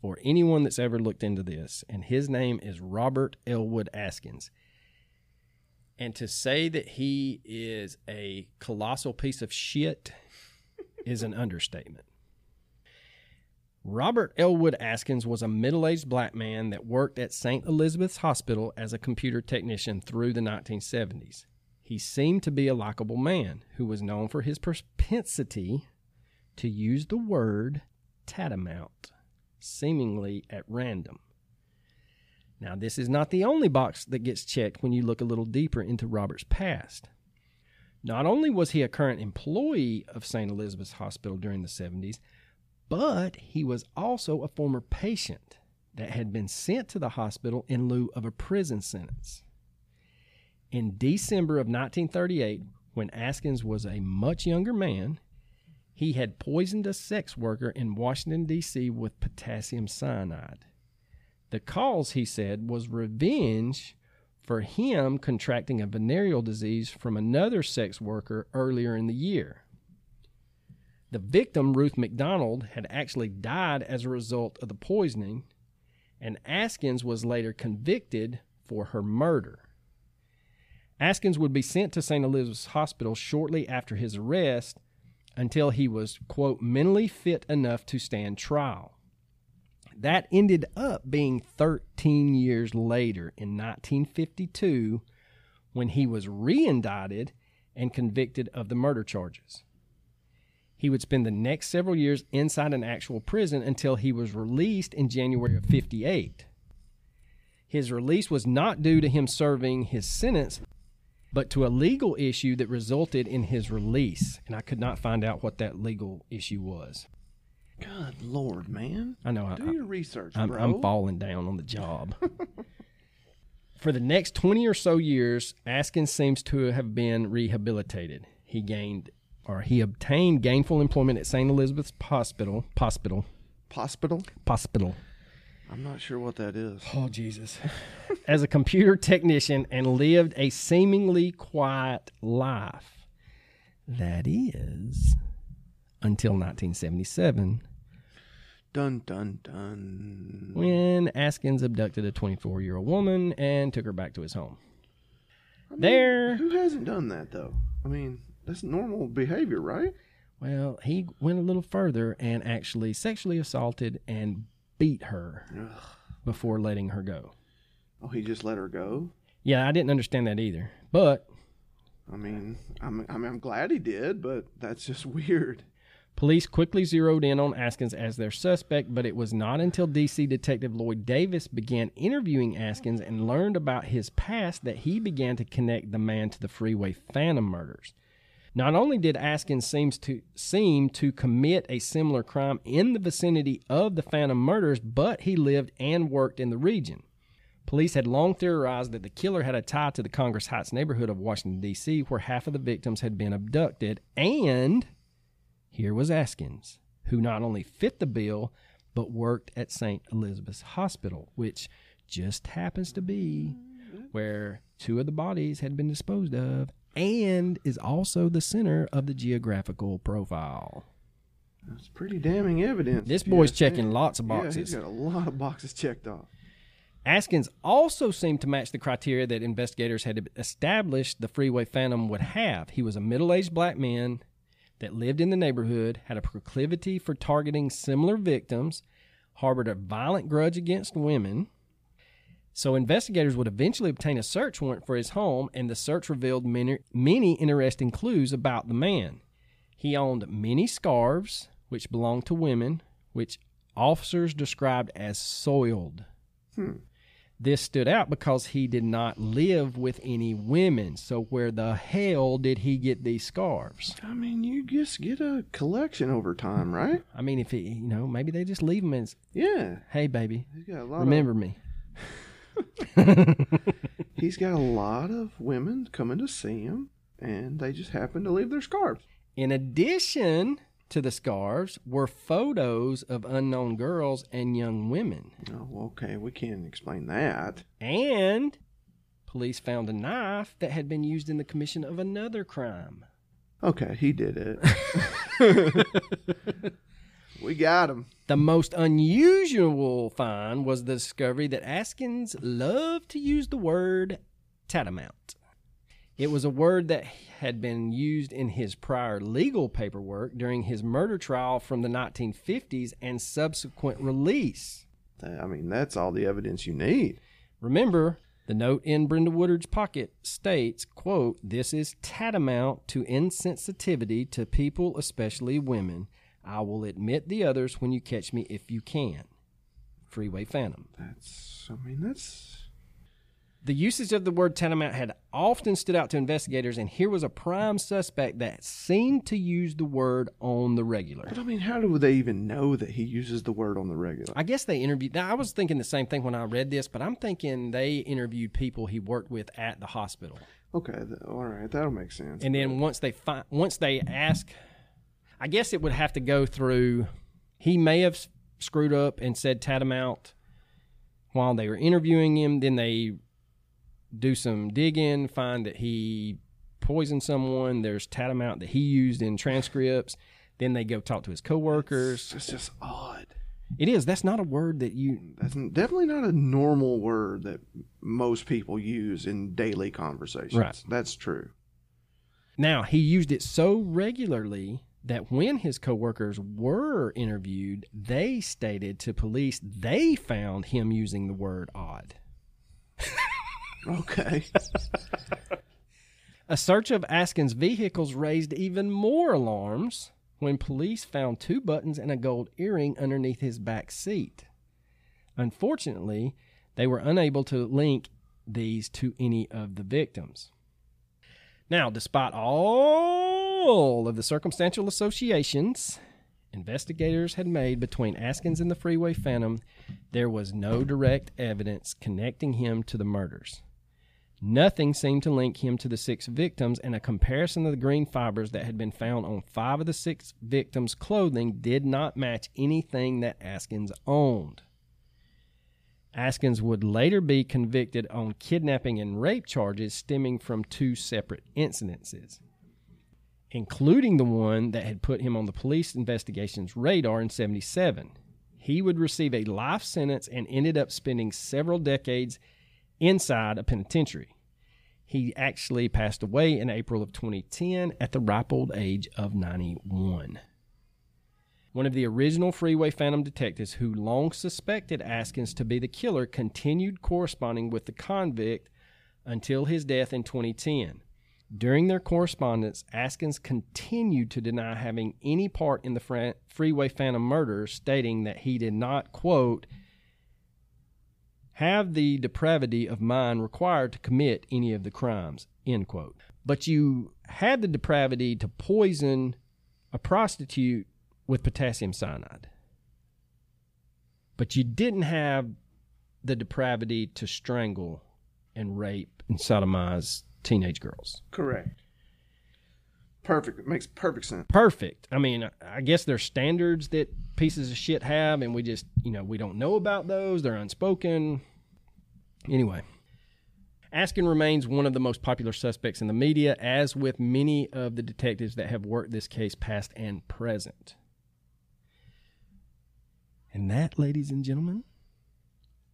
for anyone that's ever looked into this, and his name is Robert Elwood Askins. And to say that he is a colossal piece of shit is an understatement. Robert Elwood Askins was a middle aged black man that worked at St. Elizabeth's Hospital as a computer technician through the 1970s. He seemed to be a likable man who was known for his propensity to use the word tantamount, seemingly at random. Now, this is not the only box that gets checked when you look a little deeper into Robert's past. Not only was he a current employee of St. Elizabeth's Hospital during the 70s, but he was also a former patient that had been sent to the hospital in lieu of a prison sentence. In December of 1938, when Askins was a much younger man, he had poisoned a sex worker in Washington, D.C. with potassium cyanide. The cause, he said, was revenge for him contracting a venereal disease from another sex worker earlier in the year. The victim, Ruth McDonald, had actually died as a result of the poisoning, and Askins was later convicted for her murder. Askins would be sent to St. Elizabeth's Hospital shortly after his arrest until he was, quote, mentally fit enough to stand trial. That ended up being 13 years later in 1952 when he was re indicted and convicted of the murder charges. He would spend the next several years inside an actual prison until he was released in January of 58. His release was not due to him serving his sentence, but to a legal issue that resulted in his release. And I could not find out what that legal issue was. Good lord, man. I know I, Do your research, I'm, bro. I'm falling down on the job. For the next 20 or so years, Askins seems to have been rehabilitated. He gained or he obtained gainful employment at St. Elizabeth's Hospital, hospital, Hospital? hospital. I'm not sure what that is. Oh Jesus. As a computer technician and lived a seemingly quiet life. That is until 1977 Dun dun dun. when Askins abducted a 24 year old woman and took her back to his home. I mean, There. Who hasn't done that though? I mean, that's normal behavior, right? Well, he went a little further and actually sexually assaulted and beat her Ugh. before letting her go. Oh, he just let her go. Yeah, I didn't understand that either. But I mean, I'm, I mean, I'm glad he did, but that's just weird. police quickly zeroed in on Askins as their suspect, but it was not until DC Detective Lloyd Davis began interviewing Askins and learned about his past that he began to connect the man to the Freeway Phantom murders. Not only did Askins seems to seem to commit a similar crime in the vicinity of the Phantom murders, but he lived and worked in the region. Police had long theorized that the killer had a tie to the Congress Heights neighborhood of Washington, D.C., where half of the victims had been abducted. And here was Askins, who not only fit the bill, but worked at St. Elizabeth's Hospital, which just happens to be where two of the bodies had been disposed of and is also the center of the geographical profile. That's pretty damning evidence. This boy's checking lots of Yeah, boxes. he's got a lot of boxes checked off. Askins also seemed to match the criteria that investigators had established the freeway phantom would have. He was a middle aged black man that lived in the neighborhood, had a proclivity for targeting similar victims, harbored a violent grudge against women. So investigators would eventually obtain a search warrant for his home, and the search revealed many, many interesting clues about the man. He owned many scarves, which belonged to women, which officers described as soiled. Hmm. This stood out because he did not live with any women. So where the hell did he get these scarves? I mean, you just get a collection over time, right? I mean, if he, you know, maybe they just leave them as, Yeah. "Hey, baby, He's got a lot remember me." he's got a lot of women coming to see him and they just happen to leave their scarves. In addition to the scarves were photos of unknown girls and young women, Oh, okay, we can't explain that. and police found a knife that had been used in the commission of another crime. Okay, he did it. we got him. The most unusual find was the discovery that Askins loved to use the word tantamount. It was a word that had been used in his prior legal paperwork during his murder trial from the 1950s and subsequent release. I mean, that's all the evidence you need. Remember, the note in Brenda Woodard's pocket states, quote, "This is tantamount to insensitivity to people, especially women. I will admit the others when you catch me if you can." Freeway Phantom. That's, I mean, that's. The usage of the word tantamount had often stood out to investigators, and here was a prime suspect that seemed to use the word on the regular. But I mean, how do they even know that he uses the word on the regular? I guess they interviewed. Now, I was thinking the same thing when I read this, but I'm thinking they interviewed people he worked with at the hospital. Okay, th- all right, that'll make sense. and then once they find once they ask i guess it would have to go through he may have screwed up and said tantamount while they were interviewing him then they do some digging find that he poisoned someone there's tantamount that he used in transcripts then they go talk to his coworkers it's just odd. it is that's not a word that you That's definitely not a normal word that most people use in daily conversations. Right. That's true. Now, he used it so regularly that when his coworkers were interviewed, they stated to police they found him using the word odd. Okay. A search of Askin's vehicles raised even more alarms when police found two buttons and a gold earring underneath his back seat. Unfortunately, they were unable to link these to any of the victims. Now, despite all of the circumstantial associations investigators had made between Askins and the Freeway Phantom, there was no direct evidence connecting him to the murders. Nothing seemed to link him to the six victims, and a comparison of the green fibers that had been found on five of the six victims' clothing did not match anything that Askins owned. Askins would later be convicted on kidnapping and rape charges stemming from two separate incidences, including the one that had put him on the police investigation's radar in 77. He would receive a life sentence and ended up spending several decades inside a penitentiary. He actually passed away in April of 2010 at the ripe old age of 91 one of the original Freeway Phantom detectives who long suspected Askins to be the killer, continued corresponding with the convict until his death in 2010. During their correspondence, Askins continued to deny having any part in the Freeway Phantom murders, stating that he did not, quote, have the depravity of mind required to commit any of the crimes, end quote. But you had the depravity to poison a prostitute with potassium cyanide. But you didn't have the depravity to strangle and rape and sodomize teenage girls. Correct. Perfect. It makes perfect sense. Perfect. I mean, I guess there's standards that pieces of shit have, and we just, you know, we don't know about those. They're unspoken. Anyway, Askin remains one of the most popular suspects in the media, as with many of the detectives that have worked this case past and present. And that, ladies and gentlemen,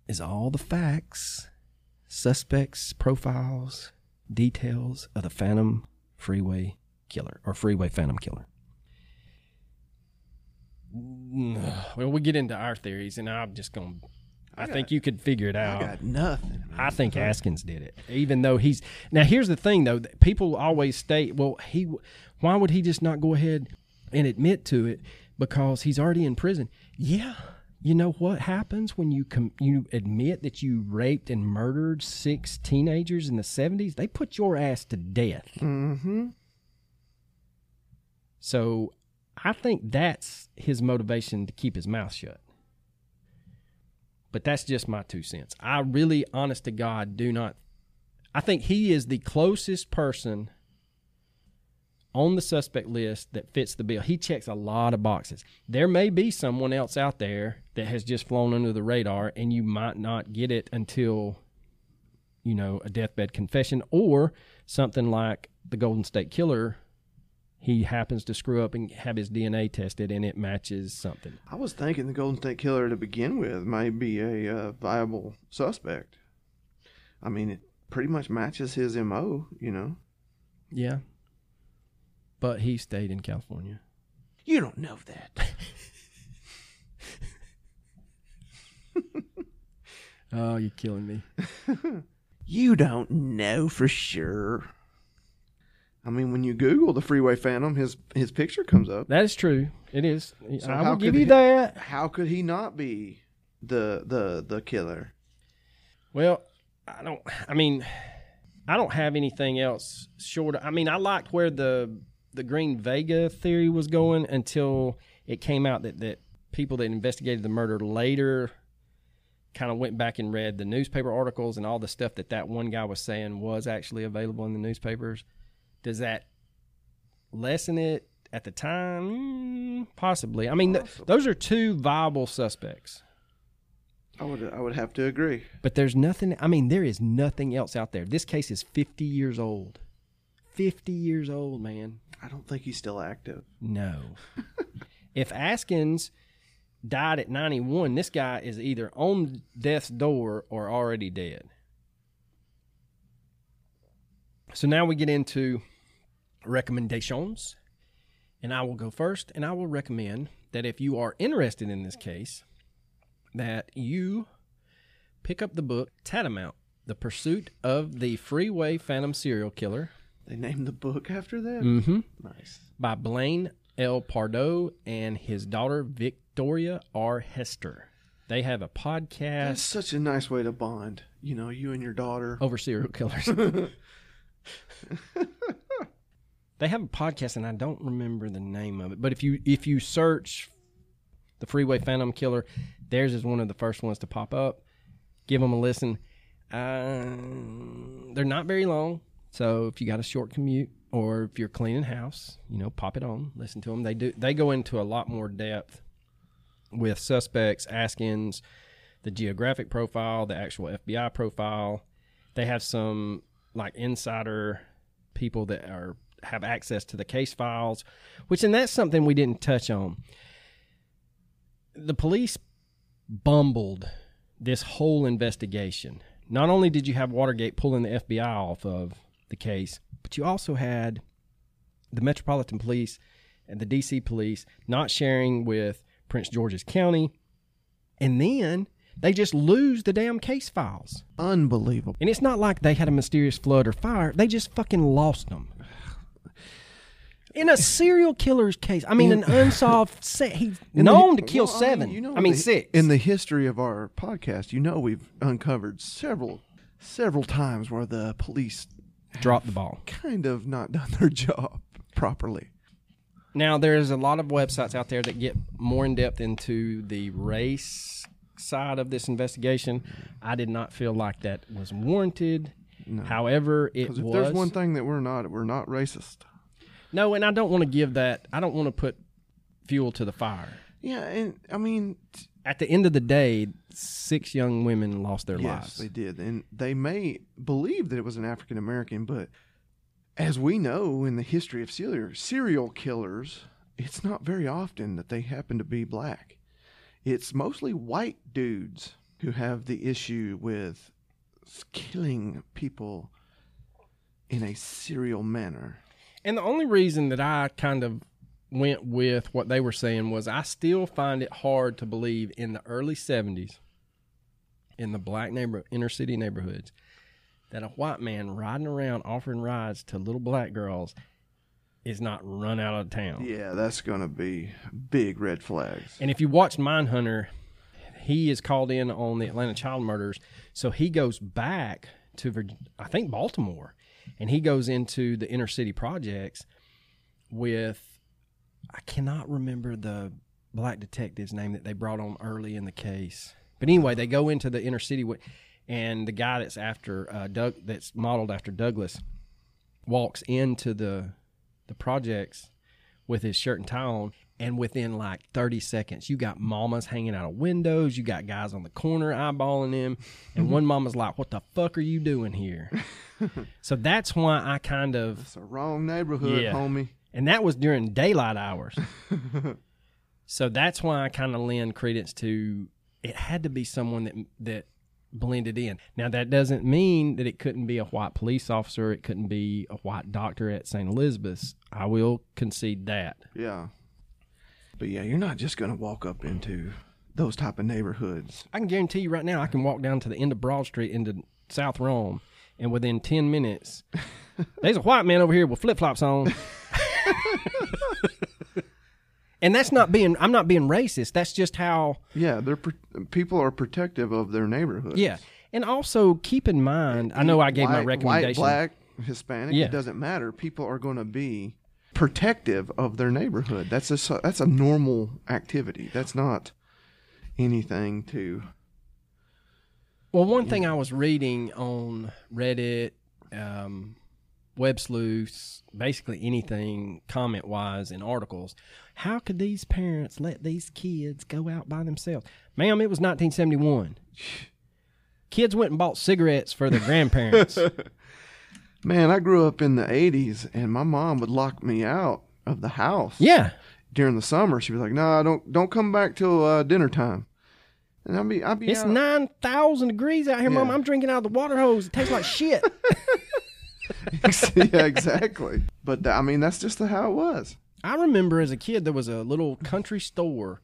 is all the facts, suspects, profiles, details of the Phantom Freeway Killer or Freeway Phantom Killer. Well, we get into our theories, and I'm just going to. I, got, think you could figure it out. I got nothing. Man. I think Askins did it, even though he's now. Here's the thing, though. People always state, "Well, he, why would he just not go ahead and admit to it?" Because he's already in prison. Yeah, you know what happens when you com- you admit that you raped and murdered six teenagers in the 70s? They put your ass to death. Mm-hmm. So I think that's his motivation to keep his mouth shut. But that's just my two cents. I really, honest to God, do not. I think he is the closest person on the suspect list that fits the bill. He checks a lot of boxes. There may be someone else out there that has just flown under the radar, and you might not get it until, you know, a deathbed confession or something like the Golden State Killer. He happens to screw up and have his DNA tested, and it matches something. I was thinking the Golden State Killer to begin with might be a uh, viable suspect. I mean, it pretty much matches his MO, you know. Yeah, but he stayed in California. You don't know that. oh, you're killing me. you don't know for sure. I mean, when you Google the Freeway Phantom, his his picture comes up. That is true. It is. So I will give you he, that. How could he not be the the the killer? Well, I don't. I mean, I don't have anything else short. Of, I mean, I liked where the the Green Vega theory was going until it came out that, that people that investigated the murder later kind of went back and read the newspaper articles and all the stuff that that one guy was saying was actually available in the newspapers. Does that lessen it at the time? Mm, possibly. I mean, th- those are two viable suspects. I would I would have to agree. But there's nothing. I mean, there is nothing else out there. This case is 50 years old. 50 years old, man. I don't think he's still active. No. if Askins died at 91, this guy is either on death's door or already dead. So now we get into recommendations. And I will go first, and I will recommend that if you are interested in this case, that you pick up the book Tantamount: The Pursuit of the Freeway Phantom Serial Killer They named the book after that. Mm-hmm. Nice. By Blaine L. Pardoe and his daughter Victoria R. Hester. They have a podcast. That's such a nice way to bond. You know, you and your daughter. over serial killers. they have a podcast, and I don't remember the name of it. But if you if you search the Freeway Phantom Killer, theirs is one of the first ones to pop up. Give them a listen. Uh, they're not very long, so if you got a short commute or if you're cleaning house, you know, pop it on, listen to them. They do they go into a lot more depth with suspects, ask-ins, the geographic profile, the actual FBI profile. They have some like insider people that are have access to the case files, which and that's something we didn't touch on. The police bumbled this whole investigation. Not only did you have Watergate pulling the FBI off of the case, but you also had the Metropolitan Police and the DC Police not sharing with Prince George's County. And then they just lose the damn case files. Unbelievable. And it's not like they had a mysterious flood or fire. They just fucking lost them. In a serial killer's case, I mean, an unsolved. Se- he's In the- known to kill well, I mean, seven. you know, I mean, the- six. In the history of our podcast, you know, we've uncovered several, several times where the police Drop the ball. kind of not done their job properly. Now, there's a lot of websites out there that get more in depth into the race side of this investigation. I did not feel like that was warranted. No. However, it if was. there's one thing that we're not, we're not racist. no, and I don't want to give that. I don't want to put fuel to the fire. Yeah, and I mean, t- At the end of the day, six young women lost their yes, lives. they did, and they may believe that it was an African American, but as we know in the history of serial serial killers, it's not very often that they happen to be black. It's mostly white dudes who have the issue with killing people in a serial manner. And the only reason that I kind of went with what they were saying was I still find it hard to believe in the early 70s in the black neighbor inner city neighborhoods that a white man riding around offering rides to little black girls is not run out of town. Yeah, that's going to be big red flags. And if you watch Mindhunter, he is called in on the Atlanta child murders. So he goes back to, I think, Baltimore, and he goes into the inner city projects with, I cannot remember the black detective's name that they brought on early in the case. But anyway, they go into the inner city, and the guy that's after uh, Doug, that's modeled after Douglas, walks into the the projects with his shirt and tie on, and within like 30 seconds, you got mamas hanging out of windows, you got guys on the corner eyeballing him, and one mama's like, "What the fuck are you doing here?" so that's why I kind of, It's a wrong neighborhood, Yeah. homie. And that was during daylight hours. so that's why I kind of lend credence to it had to be someone that that blended in. Now that doesn't mean that it couldn't be a white police officer, it couldn't be a white doctor at St. Elizabeth's. I will concede that. Yeah. But yeah, you're not just going to walk up into those type of neighborhoods. I can guarantee you right now, I can walk down to the end of Broad Street into South Rome, and within ten minutes, there's a white man over here with flip flops on. and that's not being. I'm not being racist. That's just how. Yeah, they're people are protective of their neighborhood. Yeah, and also keep in mind. I know I gave my white, recommendation. White, black, Hispanic, Yeah. it doesn't matter. People are going to be protective of their neighborhood. That's a that's a normal activity. That's not anything to Well, one thing I was reading on Reddit, um, Web Sleuths, basically anything comment wise in articles. How could these parents let these kids go out by themselves? Ma'am, it was 1971. Kids went and bought cigarettes for their grandparents. Man, I grew up in the 80s and my mom would lock me out of the house. yeah. During the summer, she'd be like, "No, don't don't come back till uh, dinner time." And I'd be I'd be It's out. 9,000 degrees out here, Mom. I'm drinking out of the water hose. It tastes like shit. yeah, exactly. But I mean, that's just how it was. I remember as a kid there was a little country store,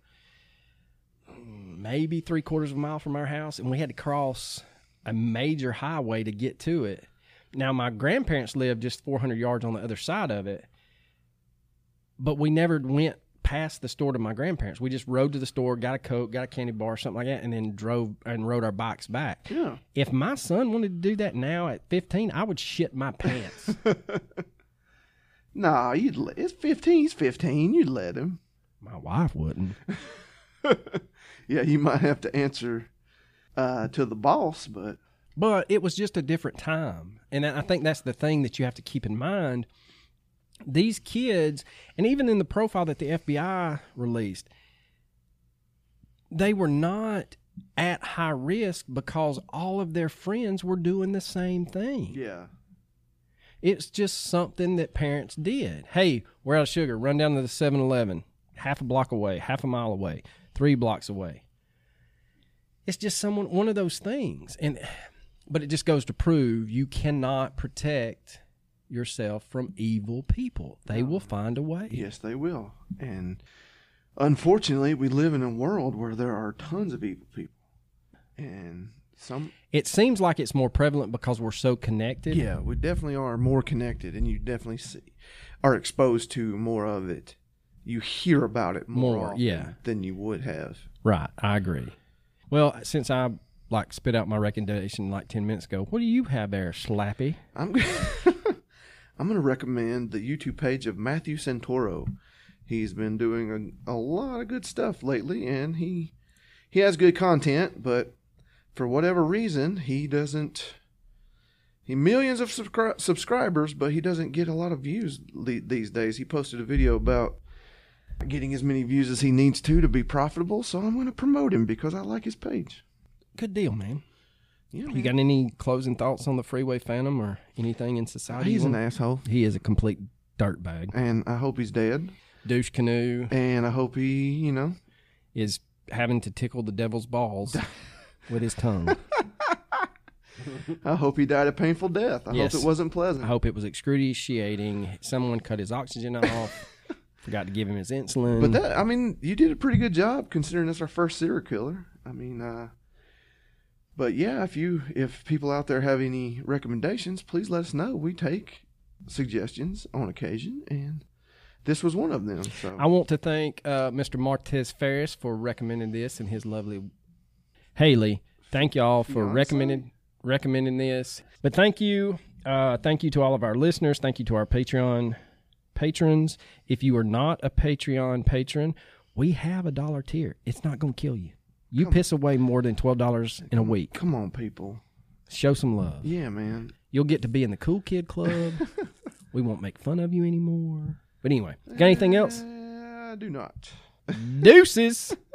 maybe three quarters of a mile from our house, and we had to cross a major highway to get to it. Now, my grandparents lived just 400 yards on the other side of it, but we never went past the store to my grandparents. We just rode to the store, got a Coke, got a candy bar, something like that, and then drove and rode our bikes back. Yeah. If my son wanted to do that now at 15, I would shit my pants. Nah, you'd let, it's 15. He's 15. You'd let him. my wife wouldn't. Yeah, you might have to answer uh, to the boss, but But it was just a different time. And I think that's the thing that you have to keep in mind. These kids, and even in the profile that the FBI released, they were not at high risk because all of their friends were doing the same thing. yeah. It's just something that parents did. Hey, we're out of sugar. Run down to the 7 Eleven, half a block away, half a mile away, three blocks away. It's just someone one of those things. And but it just goes to prove you cannot protect yourself from evil people. They will find a way. Yes, they will. And unfortunately, we live in a world where there are tons of evil people. And some, It seems like it's more prevalent because we're so connected. yeah, we definitely are more connected, and you definitely see, are exposed to more of it. You hear about it more, More, often yeah. than you would have. Right, I agree. Well, since I like spit out my recommendation like 10 minutes ago, what do you have there, Slappy? I'm I'm going to recommend the YouTube page of Matthew Santoro. He's been doing a, a lot of good stuff lately, and he he has good content, but for whatever reason, he doesn't. He millions of subscri- subscribers, but he doesn't get a lot of views le- these days. He posted a video about getting as many views as he needs to to be profitable, so I'm going to promote him because I like his page. Good deal, man. Yeah, You got any closing thoughts on the Freeway Phantom or anything in society? he's an asshole, He is a complete dirtbag. and I hope he's dead, Douche canoe and I hope he, you know, is having to tickle the devil's balls with his tongue. I hope he died a painful death. I Yes. hope it wasn't pleasant. I hope it was excruciating. Someone cut his oxygen off. Forgot to give him his insulin. But that, I mean, you did a pretty good job considering that's our first serial killer. I mean, uh, but yeah, if you, if people out there have any recommendations, please let us know. We take suggestions on occasion, and this was one of them. So I want to thank uh, Mr. Martez Ferris for recommending this and his lovely Haley. Thank y'all for Fiance? recommending recommending this. But thank you, uh, thank you to all of our listeners. Thank you to our Patreon patrons. If you are not a Patreon patron, we have a dollar tier. It's not going to kill you. You piss away more than twelve dollars in a week. come on, people. Show some love. Yeah, man. You'll get to be in the cool kid club. we won't make fun of you anymore. But anyway, got anything else? Uh, I do not. Deuces.